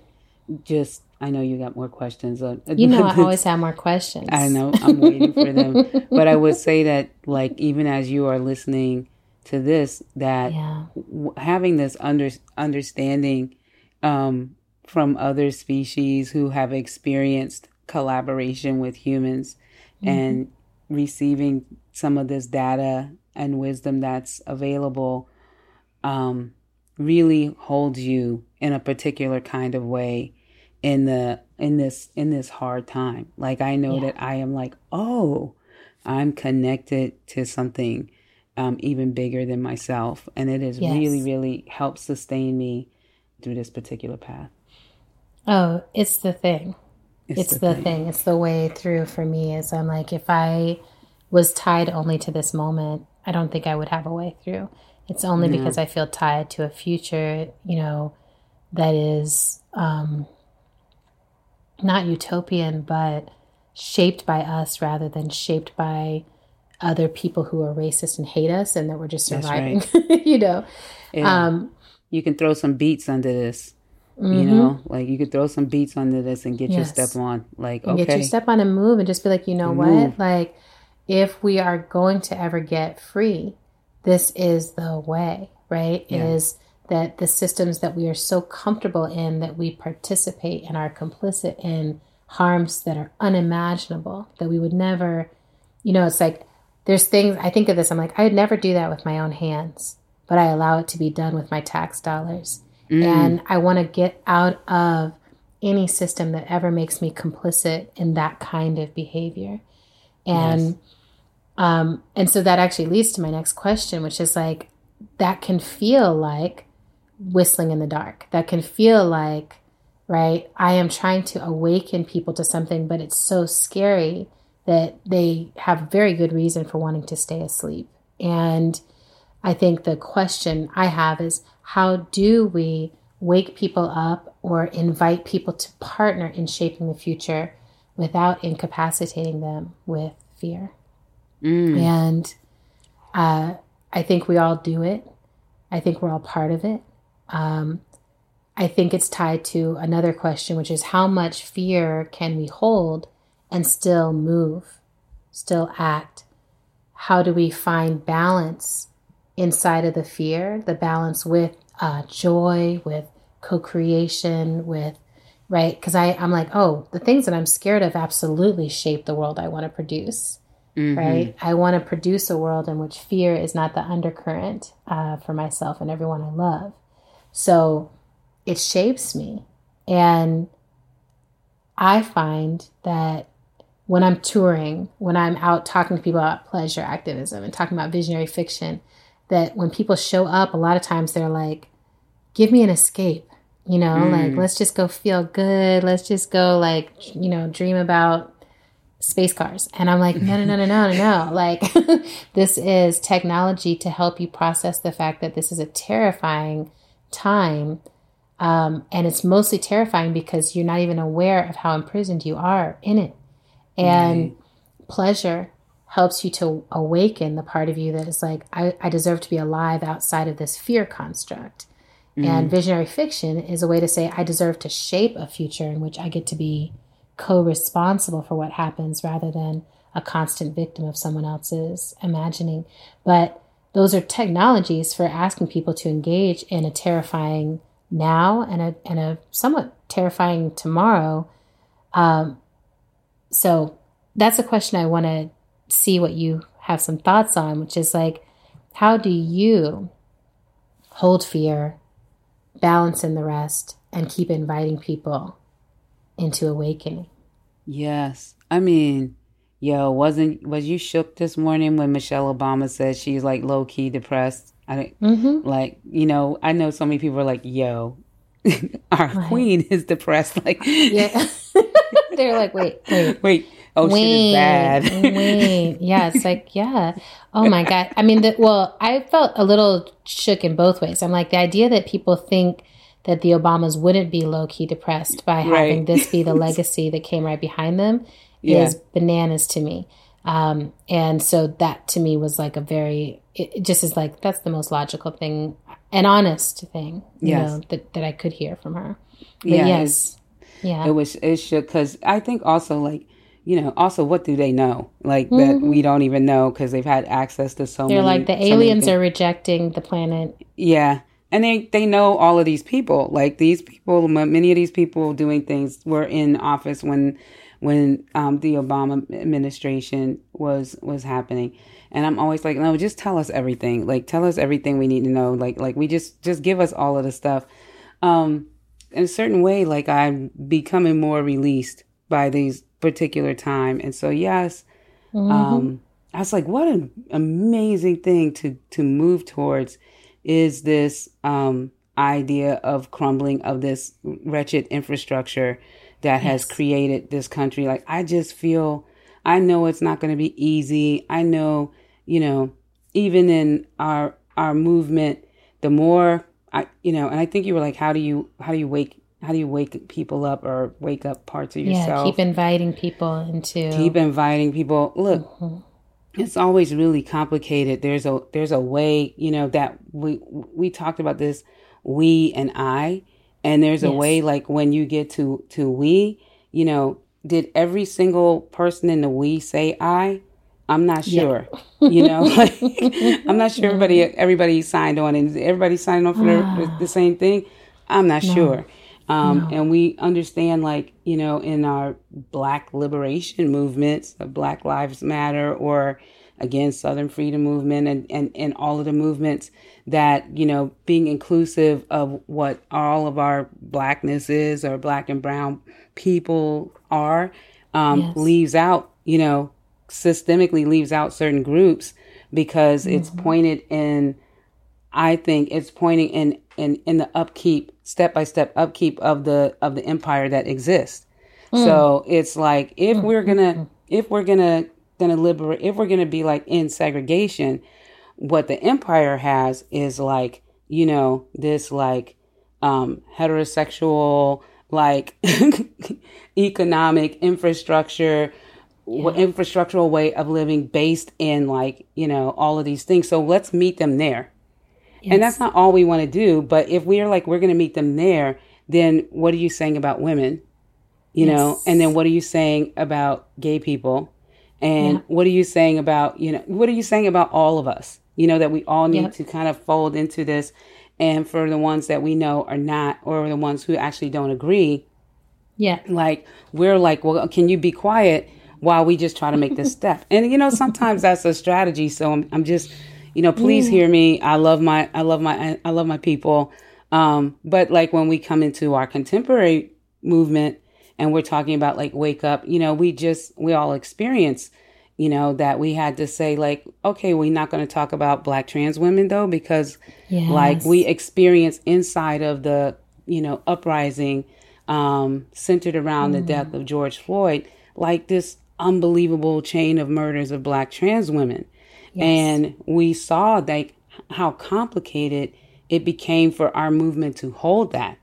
just I know you got more questions. Uh,
you know, I always have more questions.
I know I'm waiting for them, but I would say that like even as you are listening to this, that yeah. w- having this under understanding um, from other species who have experienced collaboration with humans mm-hmm. and receiving some of this data and wisdom that's available um, really holds you in a particular kind of way in the in this in this hard time like i know yeah. that i am like oh i'm connected to something um, even bigger than myself and it has yes. really really helped sustain me through this particular path
Oh, it's the thing. It's, it's the, the thing. thing. It's the way through for me. Is I'm like, if I was tied only to this moment, I don't think I would have a way through. It's only because I feel tied to a future, you know, that is um, not utopian, but shaped by us rather than shaped by other people who are racist and hate us and that we're just surviving, right. you know.
Yeah. Um, you can throw some beats under this. Mm-hmm. You know, like you could throw some beats under this and get yes. your step on. Like, and okay.
Get your step on and move and just be like, you know what? Like, if we are going to ever get free, this is the way, right? Yeah. Is that the systems that we are so comfortable in that we participate and are complicit in harms that are unimaginable that we would never, you know, it's like there's things I think of this, I'm like, I would never do that with my own hands, but I allow it to be done with my tax dollars. Mm. And I want to get out of any system that ever makes me complicit in that kind of behavior. And yes. um and so that actually leads to my next question, which is like that can feel like whistling in the dark. That can feel like right? I am trying to awaken people to something, but it's so scary that they have very good reason for wanting to stay asleep. And I think the question I have is how do we wake people up or invite people to partner in shaping the future without incapacitating them with fear? Mm. And uh, I think we all do it. I think we're all part of it. Um, I think it's tied to another question, which is how much fear can we hold and still move, still act? How do we find balance inside of the fear, the balance with uh, joy, with co creation, with, right? Because I'm like, oh, the things that I'm scared of absolutely shape the world I want to produce. Mm-hmm. Right. I want to produce a world in which fear is not the undercurrent uh, for myself and everyone I love. So, it shapes me. And I find that when I'm touring, when I'm out talking to people about pleasure activism and talking about visionary fiction, that when people show up, a lot of times they're like, give me an escape, you know, mm. like let's just go feel good. Let's just go, like, you know, dream about space cars. And I'm like, no, no, no, no, no, no, no. Like, this is technology to help you process the fact that this is a terrifying time um, and it's mostly terrifying because you're not even aware of how imprisoned you are in it. And right. pleasure helps you to awaken the part of you that is like, I, I deserve to be alive outside of this fear construct. Mm. And visionary fiction is a way to say, I deserve to shape a future in which I get to be co responsible for what happens rather than a constant victim of someone else's imagining. But those are technologies for asking people to engage in a terrifying now and a and a somewhat terrifying tomorrow. Um, so that's a question I want to see what you have some thoughts on, which is like, how do you hold fear, balance in the rest, and keep inviting people into awakening?
Yes, I mean, yo, wasn't was you shook this morning when Michelle Obama said she's like low key depressed? I mm-hmm. like, you know, I know so many people are like, yo, our right. queen is depressed. Like,
yeah. They're like, wait, wait,
wait. Oh, wait, shit is bad.
Yeah. It's like, yeah. Oh my God. I mean, the, well, I felt a little shook in both ways. I'm like, the idea that people think that the Obamas wouldn't be low key depressed by having this be the legacy that came right behind them yeah. is bananas to me. Um, and so that to me was like a very, it, just is like, that's the most logical thing, an honest thing, you yes. know, that, that I could hear from her. But yeah. Yes.
Yeah. It was, it should, cause I think also like, you know, also what do they know? Like mm-hmm. that we don't even know because they've had access to so many.
They're
many,
like the aliens are rejecting the planet.
Yeah. And they, they know all of these people. Like these people, many of these people doing things were in office when when um, the Obama administration was was happening. And I'm always like, no, just tell us everything. Like, tell us everything we need to know. Like, like we just just give us all of the stuff. Um, in a certain way, like I'm becoming more released by these particular time. And so, yes, mm-hmm. um, I was like, what an amazing thing to to move towards is this um, idea of crumbling of this wretched infrastructure that yes. has created this country. Like, I just feel, I know it's not going to be easy. I know, you know, even in our our movement, the more I, you know, and I think you were like, how do you how do you wake how do you wake people up or wake up parts of yourself?
Yeah, keep inviting people into
keep inviting people. Look, mm-hmm. it's always really complicated. There's a there's a way, you know, that we we talked about this we and I and there's a yes. way like when you get to to we, you know, did every single person in the we say I? I'm not sure. Yeah. you know, like, I'm not sure everybody everybody signed on and everybody signed on for the, the, same thing. I'm not no. sure. Um,
No.
And we understand, like, you know, in our Black liberation movements, of Black Lives Matter, or again, Southern Freedom Movement, and, and, and all of the movements that, you know, being inclusive of what all of our Blackness is, or Black and Brown people are, um,
Yes.
leaves out, you know, systemically leaves out certain groups because it's pointed in I think it's pointing in in in the upkeep, step by step upkeep of the of the empire that exists. So it's like if we're gonna if we're gonna gonna liberate if we're gonna be like in segregation, what the empire has is like you know this like um heterosexual like economic infrastructure w infrastructural way of living based in like you know all of these things. So let's meet them there and that's not all we want to do. But if we are like, we're going to meet them there, then what are you saying about women? You know, and then what are you saying about gay people? And
Yeah.
what are you saying about, you know, what are you saying about all of us? You know, that we all need
Yep.
to kind of fold into this. And for the ones that we know are not, or the ones who actually don't agree,
Yeah.
like we're like well can you be quiet while we just try to make this step and you know sometimes that's a strategy so i'm, I'm just you know please hear me. I love my i love my i love my people. Um but like when we come into our contemporary movement and we're talking about like wake up you know we just we all experience you know that we had to say like okay we're not going to talk about black trans women though because like we experience inside of the you know uprising um centered around the death of george floyd like this unbelievable chain of murders of black trans women and we saw like how complicated it became for our movement to hold that.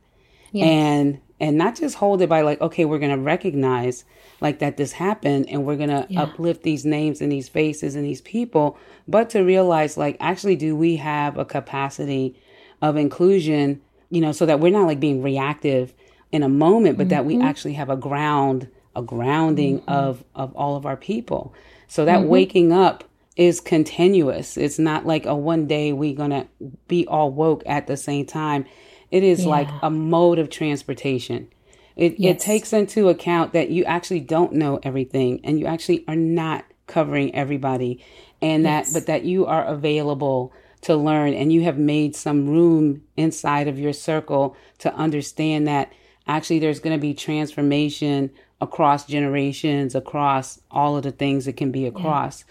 And and not just hold it by like okay we're going to recognize like that this happened and we're going to
Yeah.
uplift these names and these faces and these people but to realize like actually do we have a capacity of inclusion you know so that we're not like being reactive in a moment but that we mm-hmm. actually have a ground a grounding mm-hmm. of of all of our people. So that mm-hmm. waking up is continuous. It's not like a one day we're gonna be all woke at the same time. It is like a mode of transportation. It, it takes into account that you actually don't know everything and you actually are not covering everybody and that but that you are available to learn and you have made some room inside of your circle to understand that actually there's going to be transformation across generations across all of the things it can be across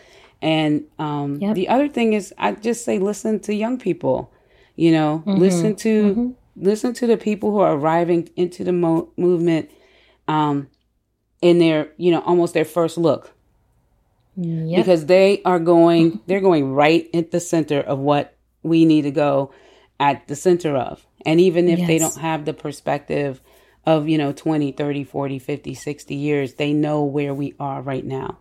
and um,
Yep.
the other thing is i just say listen to young people you know listen to listen to the people who are arriving into the mo- movement um, in their you know almost their first look.
Yep.
because they are going they're going right at the center of what we need to go at the center of. And even if they don't have the perspective of you know 20 30 40 50 60 years they know where we are right now.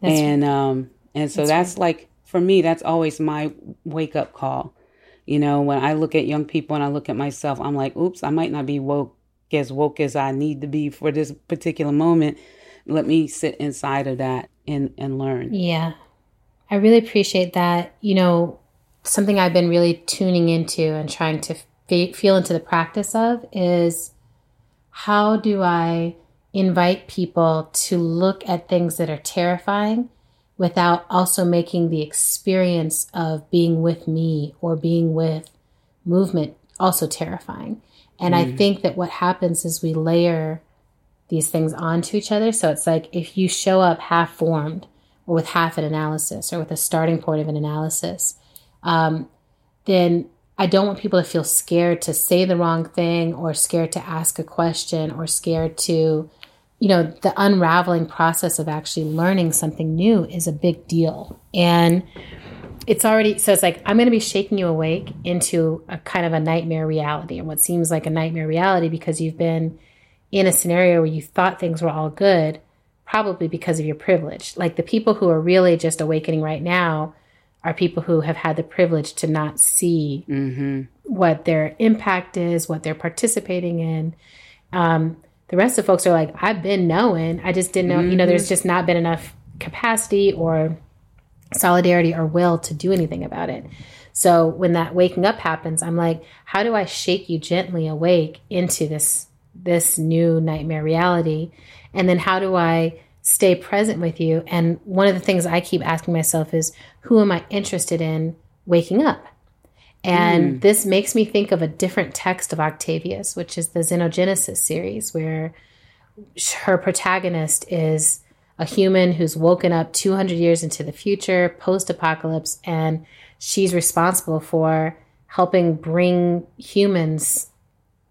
That's
and um and so that's, like for me that's always my wake up call you know when i look at young people and i look at myself i'm like oops i might not be woke as woke as i need to be for this particular moment let me sit inside of that and and learn
Yeah. I really appreciate that. You know, something I've been really tuning into and trying to fe- feel into the practice of is how do I invite people to look at things that are terrifying without also making the experience of being with me or being with movement also terrifying. And I think that what happens is we layer these things onto each other. So it's like if you show up half formed or with half an analysis or with a starting point of an analysis, um, then I don't want people to feel scared to say the wrong thing or scared to ask a question or scared to, you know, the unraveling process of actually learning something new is a big deal. And it's already so it's like I'm going to be shaking you awake into a kind of a nightmare reality and what seems like a nightmare reality because you've been in a scenario where you thought things were all good, probably because of your privilege. Like the people who are really just awakening right now are people who have had the privilege to not see what their impact is, what they're participating in. Um, the rest of folks are like, I've been knowing, I just didn't know, you know, there's mm-hmm. just not been enough capacity or solidarity or will to do anything about it. So when that waking up happens, I'm like, how do I shake you gently awake into this this new nightmare reality? And then how do I stay present with you? And one of the things I keep asking myself is, who am I interested in waking up? And mm. this makes me think of a different text of Octavia's, which is the Xenogenesis series, where her protagonist is a human who's woken up 200 years into the future, post apocalypse, and she's responsible for helping bring humans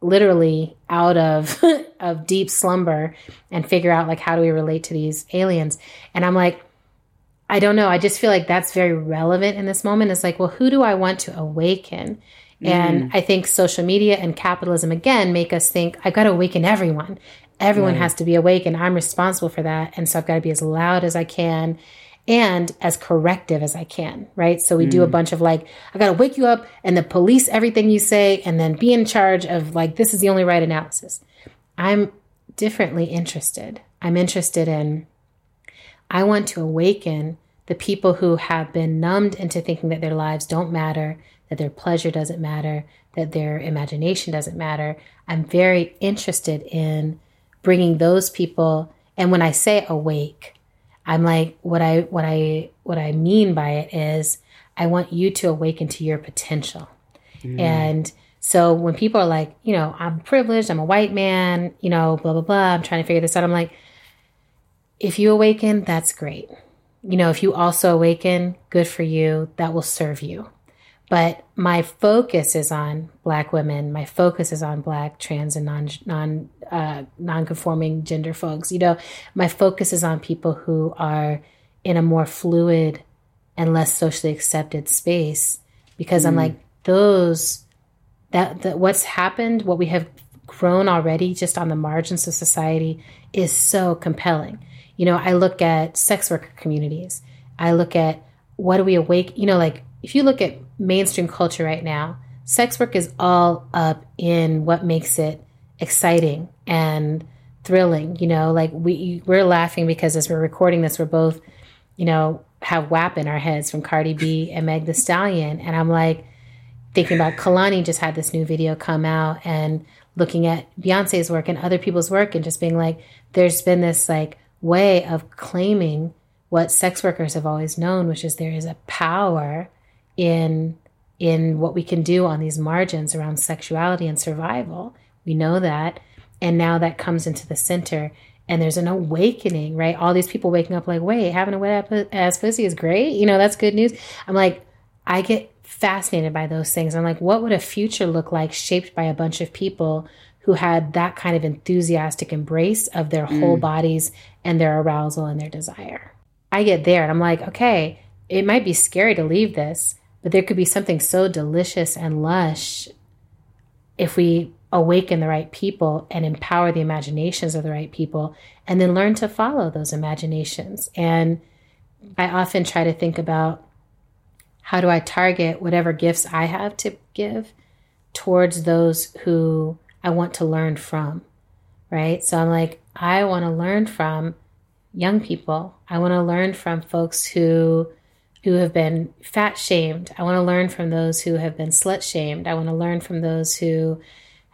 literally out of of deep slumber and figure out like how do we relate to these aliens and i'm like i don't know i just feel like that's very relevant in this moment it's like well who do i want to awaken mm. and i think social media and capitalism again make us think i've got to awaken everyone everyone right. has to be awake and i'm responsible for that and so i've got to be as loud as i can and as corrective as I can, right? So we mm. do a mm. bunch of like, I got to wake you up and then police everything you say and then be in charge of like, this is the only right analysis. I'm differently interested. I'm interested in, I want to awaken the people who have been numbed into thinking that their lives don't matter, that their pleasure doesn't matter, that their imagination doesn't matter. I'm very interested in bringing those people. And when I say awake, I'm like, what I what I what I mean by it is I want you to awaken to your potential. Mm. And so when people are like, you know, I'm privileged, I'm a white man, you know, blah blah blah, I'm trying to figure this out. I'm like, if you awaken, that's great. You know, if you also awaken, good for you. That will serve you. But my focus is on Black women. My focus is on Black, trans, and non non uh, non-conforming gender folks. You know, my focus is on people who are in a more fluid and less socially accepted space because mm. I'm like those that, that what's happened, what we have grown already just on the margins of society is so compelling. You know, I look at sex worker communities. I look at what do we awake, you know, like if you look at mainstream culture right now, sex work is all up in what makes it exciting and thrilling. You know, like we we're laughing because as we're recording this, we're both, you know, have WAP in our heads from Cardi B and Meg The Stallion, and I'm like thinking about Kehlani just had this new video come out and looking at Beyonce's work and other people's work and just being like, there's been this like way of claiming what sex workers have always known, which is there is a power in in what we can do on these margins around sexuality and survival. We know that. And now that comes into the center and there's an awakening, right? All these people waking up like, wait, having a wet ass pussy is great. You know, that's good news. I'm like, I get fascinated by those things. I'm like, what would a future look like shaped by a bunch of people who had that kind of enthusiastic embrace of their whole mm. bodies and their arousal and their desire? I get there and I'm like, okay, it might be scary to leave this, but there could be something so delicious and lush if we awaken the right people and empower the imaginations of the right people and then learn to follow those imaginations. And I often try to think about how do I target whatever gifts I have to give towards those who I want to learn from, right? So I'm like, I want to learn from young people. I want to learn from folks who who have been fat shamed. I want to learn from those who have been slut shamed. I want to learn from those who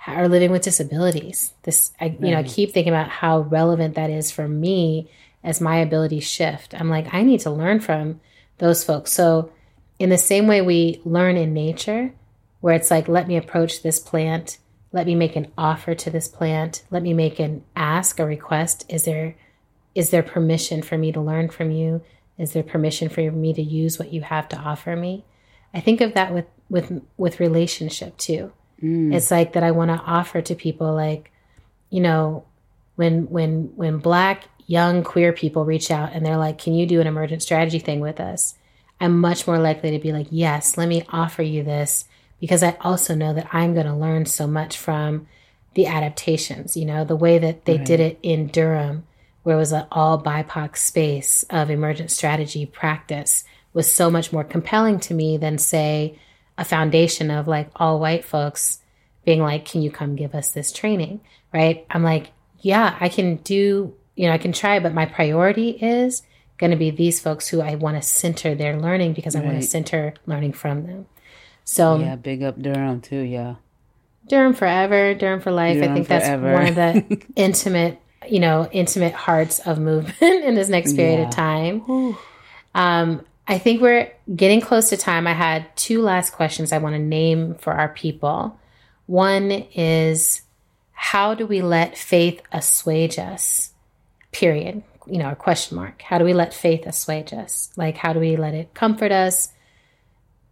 are living with disabilities. This, I, you know, I keep thinking about how relevant that is for me as my abilities shift. I'm like, I need to learn from those folks. So, in the same way we learn in nature, where it's like, let me approach this plant, let me make an offer to this plant, let me make an ask, a request. Is there, is there permission for me to learn from you? Is there permission for me to use what you have to offer me? I think of that with with with relationship too. Mm. It's like that I want to offer to people like, you know, when when when black young queer people reach out and they're like, "Can you do an emergent strategy thing with us?" I'm much more likely to be like, "Yes, let me offer you this." Because I also know that I'm going to learn so much from the adaptations, you know, the way that they right. did it in Durham where it was an all BIPOC space of emergent strategy practice, was so much more compelling to me than, say, a foundation of like all white folks being like, can you come give us this training? Right. I'm like, yeah, I can do, you know, I can try, but my priority is going to be these folks who I want to center their learning because I want to center learning from them. So,
yeah, big up Durham too. Yeah.
Durham forever, Durham for life.
Durham
I think that's one of the intimate, you know, intimate hearts of movement in this next period
Yeah.
of time. Um, I think we're getting close to time. I had two last questions I want to name for our people. One is how do we let faith assuage us? Period. You know, a question mark. How do we let faith assuage us? Like, how do we let it comfort us?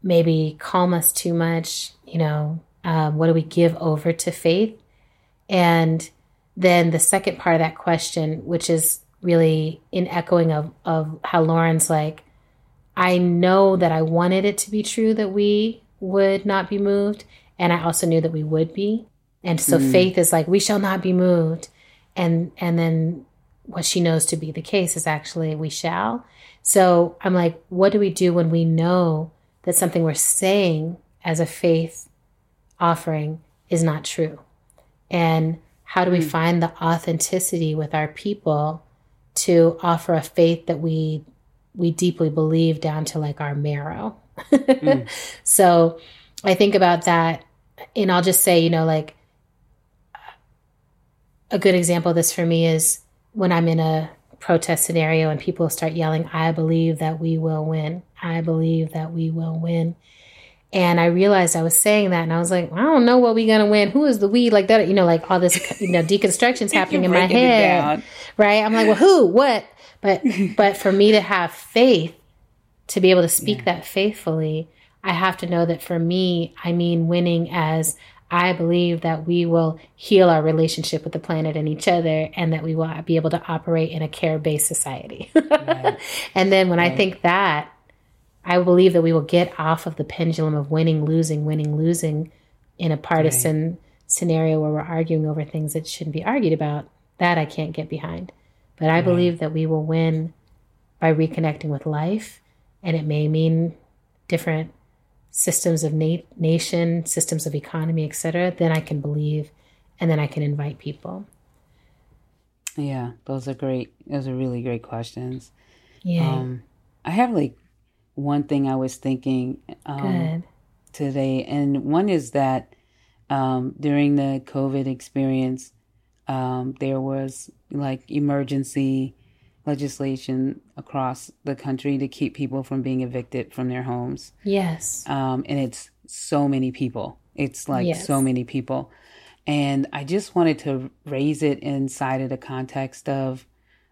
Maybe calm us too much? You know, um, what do we give over to faith? And then the second part of that question, which is really in echoing of, of how Lauren's like, I know that I wanted it to be true that we would not be moved. And I also knew that we would be. And so faith is like, we shall not be moved. And, and then what she knows to be the case is actually we shall. So I'm like, what do we do when we know that something we're saying as a faith offering is not true? And how do we hmm. find the authenticity with our people to offer a faith that we we deeply believe down to like our marrow? Hmm. So I think about that and I'll just say, you know, like a good example of this for me is when I'm in a protest scenario and people start yelling, I believe that we will win. I believe that we will win. And I realized I was saying that and I was like, I don't know what we're gonna win. Who is the we? Like that, you know, like all this, you know, deconstruction's happening in my head. Right. I'm like, well, who? What? But but for me to have faith, to be able to speak that faithfully, I have to know that for me, I mean winning as I believe that we will heal our relationship with the planet and each other, and that we will be able to operate in a care based society. and then when I think that, I believe that we will get off of the pendulum of winning, losing, winning, losing in a partisan scenario where we're arguing over things that shouldn't be argued about. That I can't get behind. But I believe that we will win by reconnecting with life, and it may mean different systems of na- nation, systems of economy, etc. Then I can believe, and then I can invite people.
Yeah, those are great. Those are really great questions.
Yeah,
Um, I have like one thing I was thinking um, today, and one is that um, during the COVID experience, um, there was like emergency legislation across the country to keep people from being evicted from their homes.
Yes,
Um, and it's so many people. It's like
Yes.
so many people. And I just wanted to raise it inside of the context of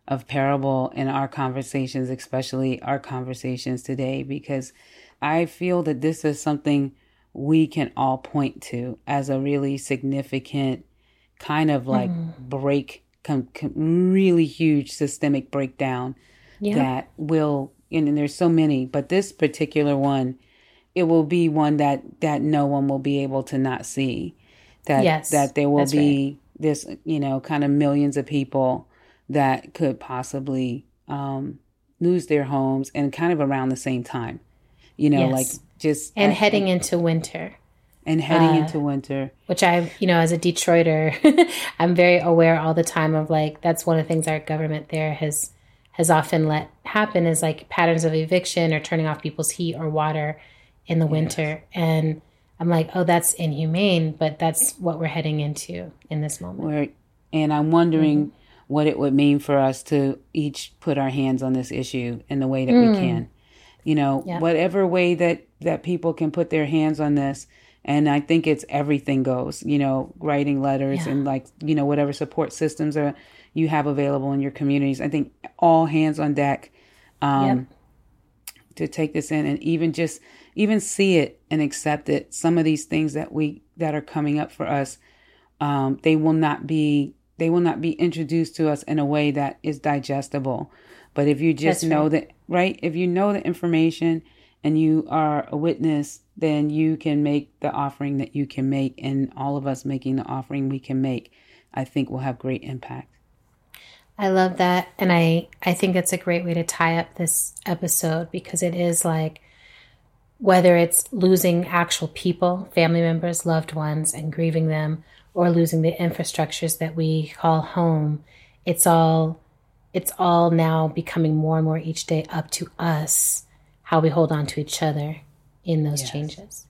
of parable in our conversations, especially our conversations today, because I feel that this is something we can all point to as a really significant kind of like break, com- com- really huge systemic breakdown
yeah,
that will, and, and there's so many, but this particular one, it will be one that that no one will be able to not see. That
Yes,
that there will be this, you know, kind of millions of people that could possibly um, lose their homes and kind of around the same time. You know,
Yes.
like just
and
I-
heading into winter.
And heading
uh,
into winter.
which I, you know, as a Detroiter, I'm very aware all the time of like that's one of the things our government there has has often let happen is like patterns of eviction or turning off people's heat or water in the winter. And I'm like, oh, that's inhumane, but that's what we're heading into in this moment.
Where, and I'm wondering
Mm-hmm.
what it would mean for us to each put our hands on this issue in the way that
Mm.
we can. You know,
Yeah.
whatever way that that people can put their hands on this, and I think it's everything goes. You know, writing letters
Yeah.
and like you know whatever support systems are you have available in your communities. I think all hands on deck. Um,
Yep.
to take this in and even just even see it and accept it some of these things that we that are coming up for us um, they will not be they will not be introduced to us in a way that is digestible but if you just
That's
know
right.
that right if you know the information and you are a witness then you can make the offering that you can make and all of us making the offering we can make i think will have great impact
I love that. And I, I think it's a great way to tie up this episode because it is like whether it's losing actual people, family members, loved ones, and grieving them, or losing the infrastructures that we call home, it's all it's all now becoming more and more each day up to us how we hold on to each other in those
Yes.
changes.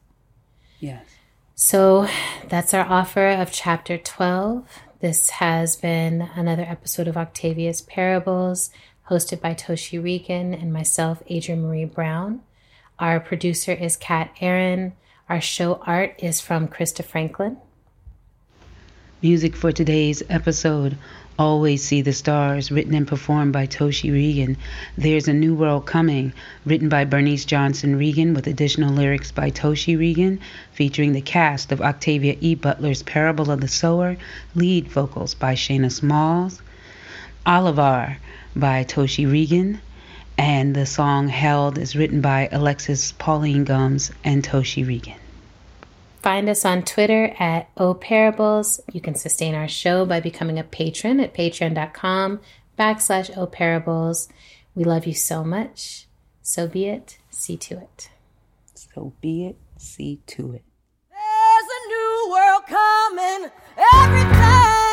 yes
So that's our offer of chapter 12. This has been another episode of Octavia's Parables, hosted by Toshi Reagon and myself, Adrienne Maree Brown. Our producer is Kat Aaron. Our show art is from Krista Franklin.
Music for today's episode Always See the Stars, written and performed by Toshi Reagon. There's a New World Coming, written by Bernice Johnson Reagon with additional lyrics by Toshi Reagon, featuring the cast of Octavia E. Butler's Parable of the Sower, lead vocals by Shayna Smalls, Oliver by Toshi Reagon, and the song Held is written by Alexis Pauline Gumbs and Toshi Regan.
Find us on Twitter at O Parables. You can sustain our show by becoming a patron at patreon.com backslash O Parables. We love you so much. So be it. See to it.
So be it. See to it.
There's a new world coming. Everything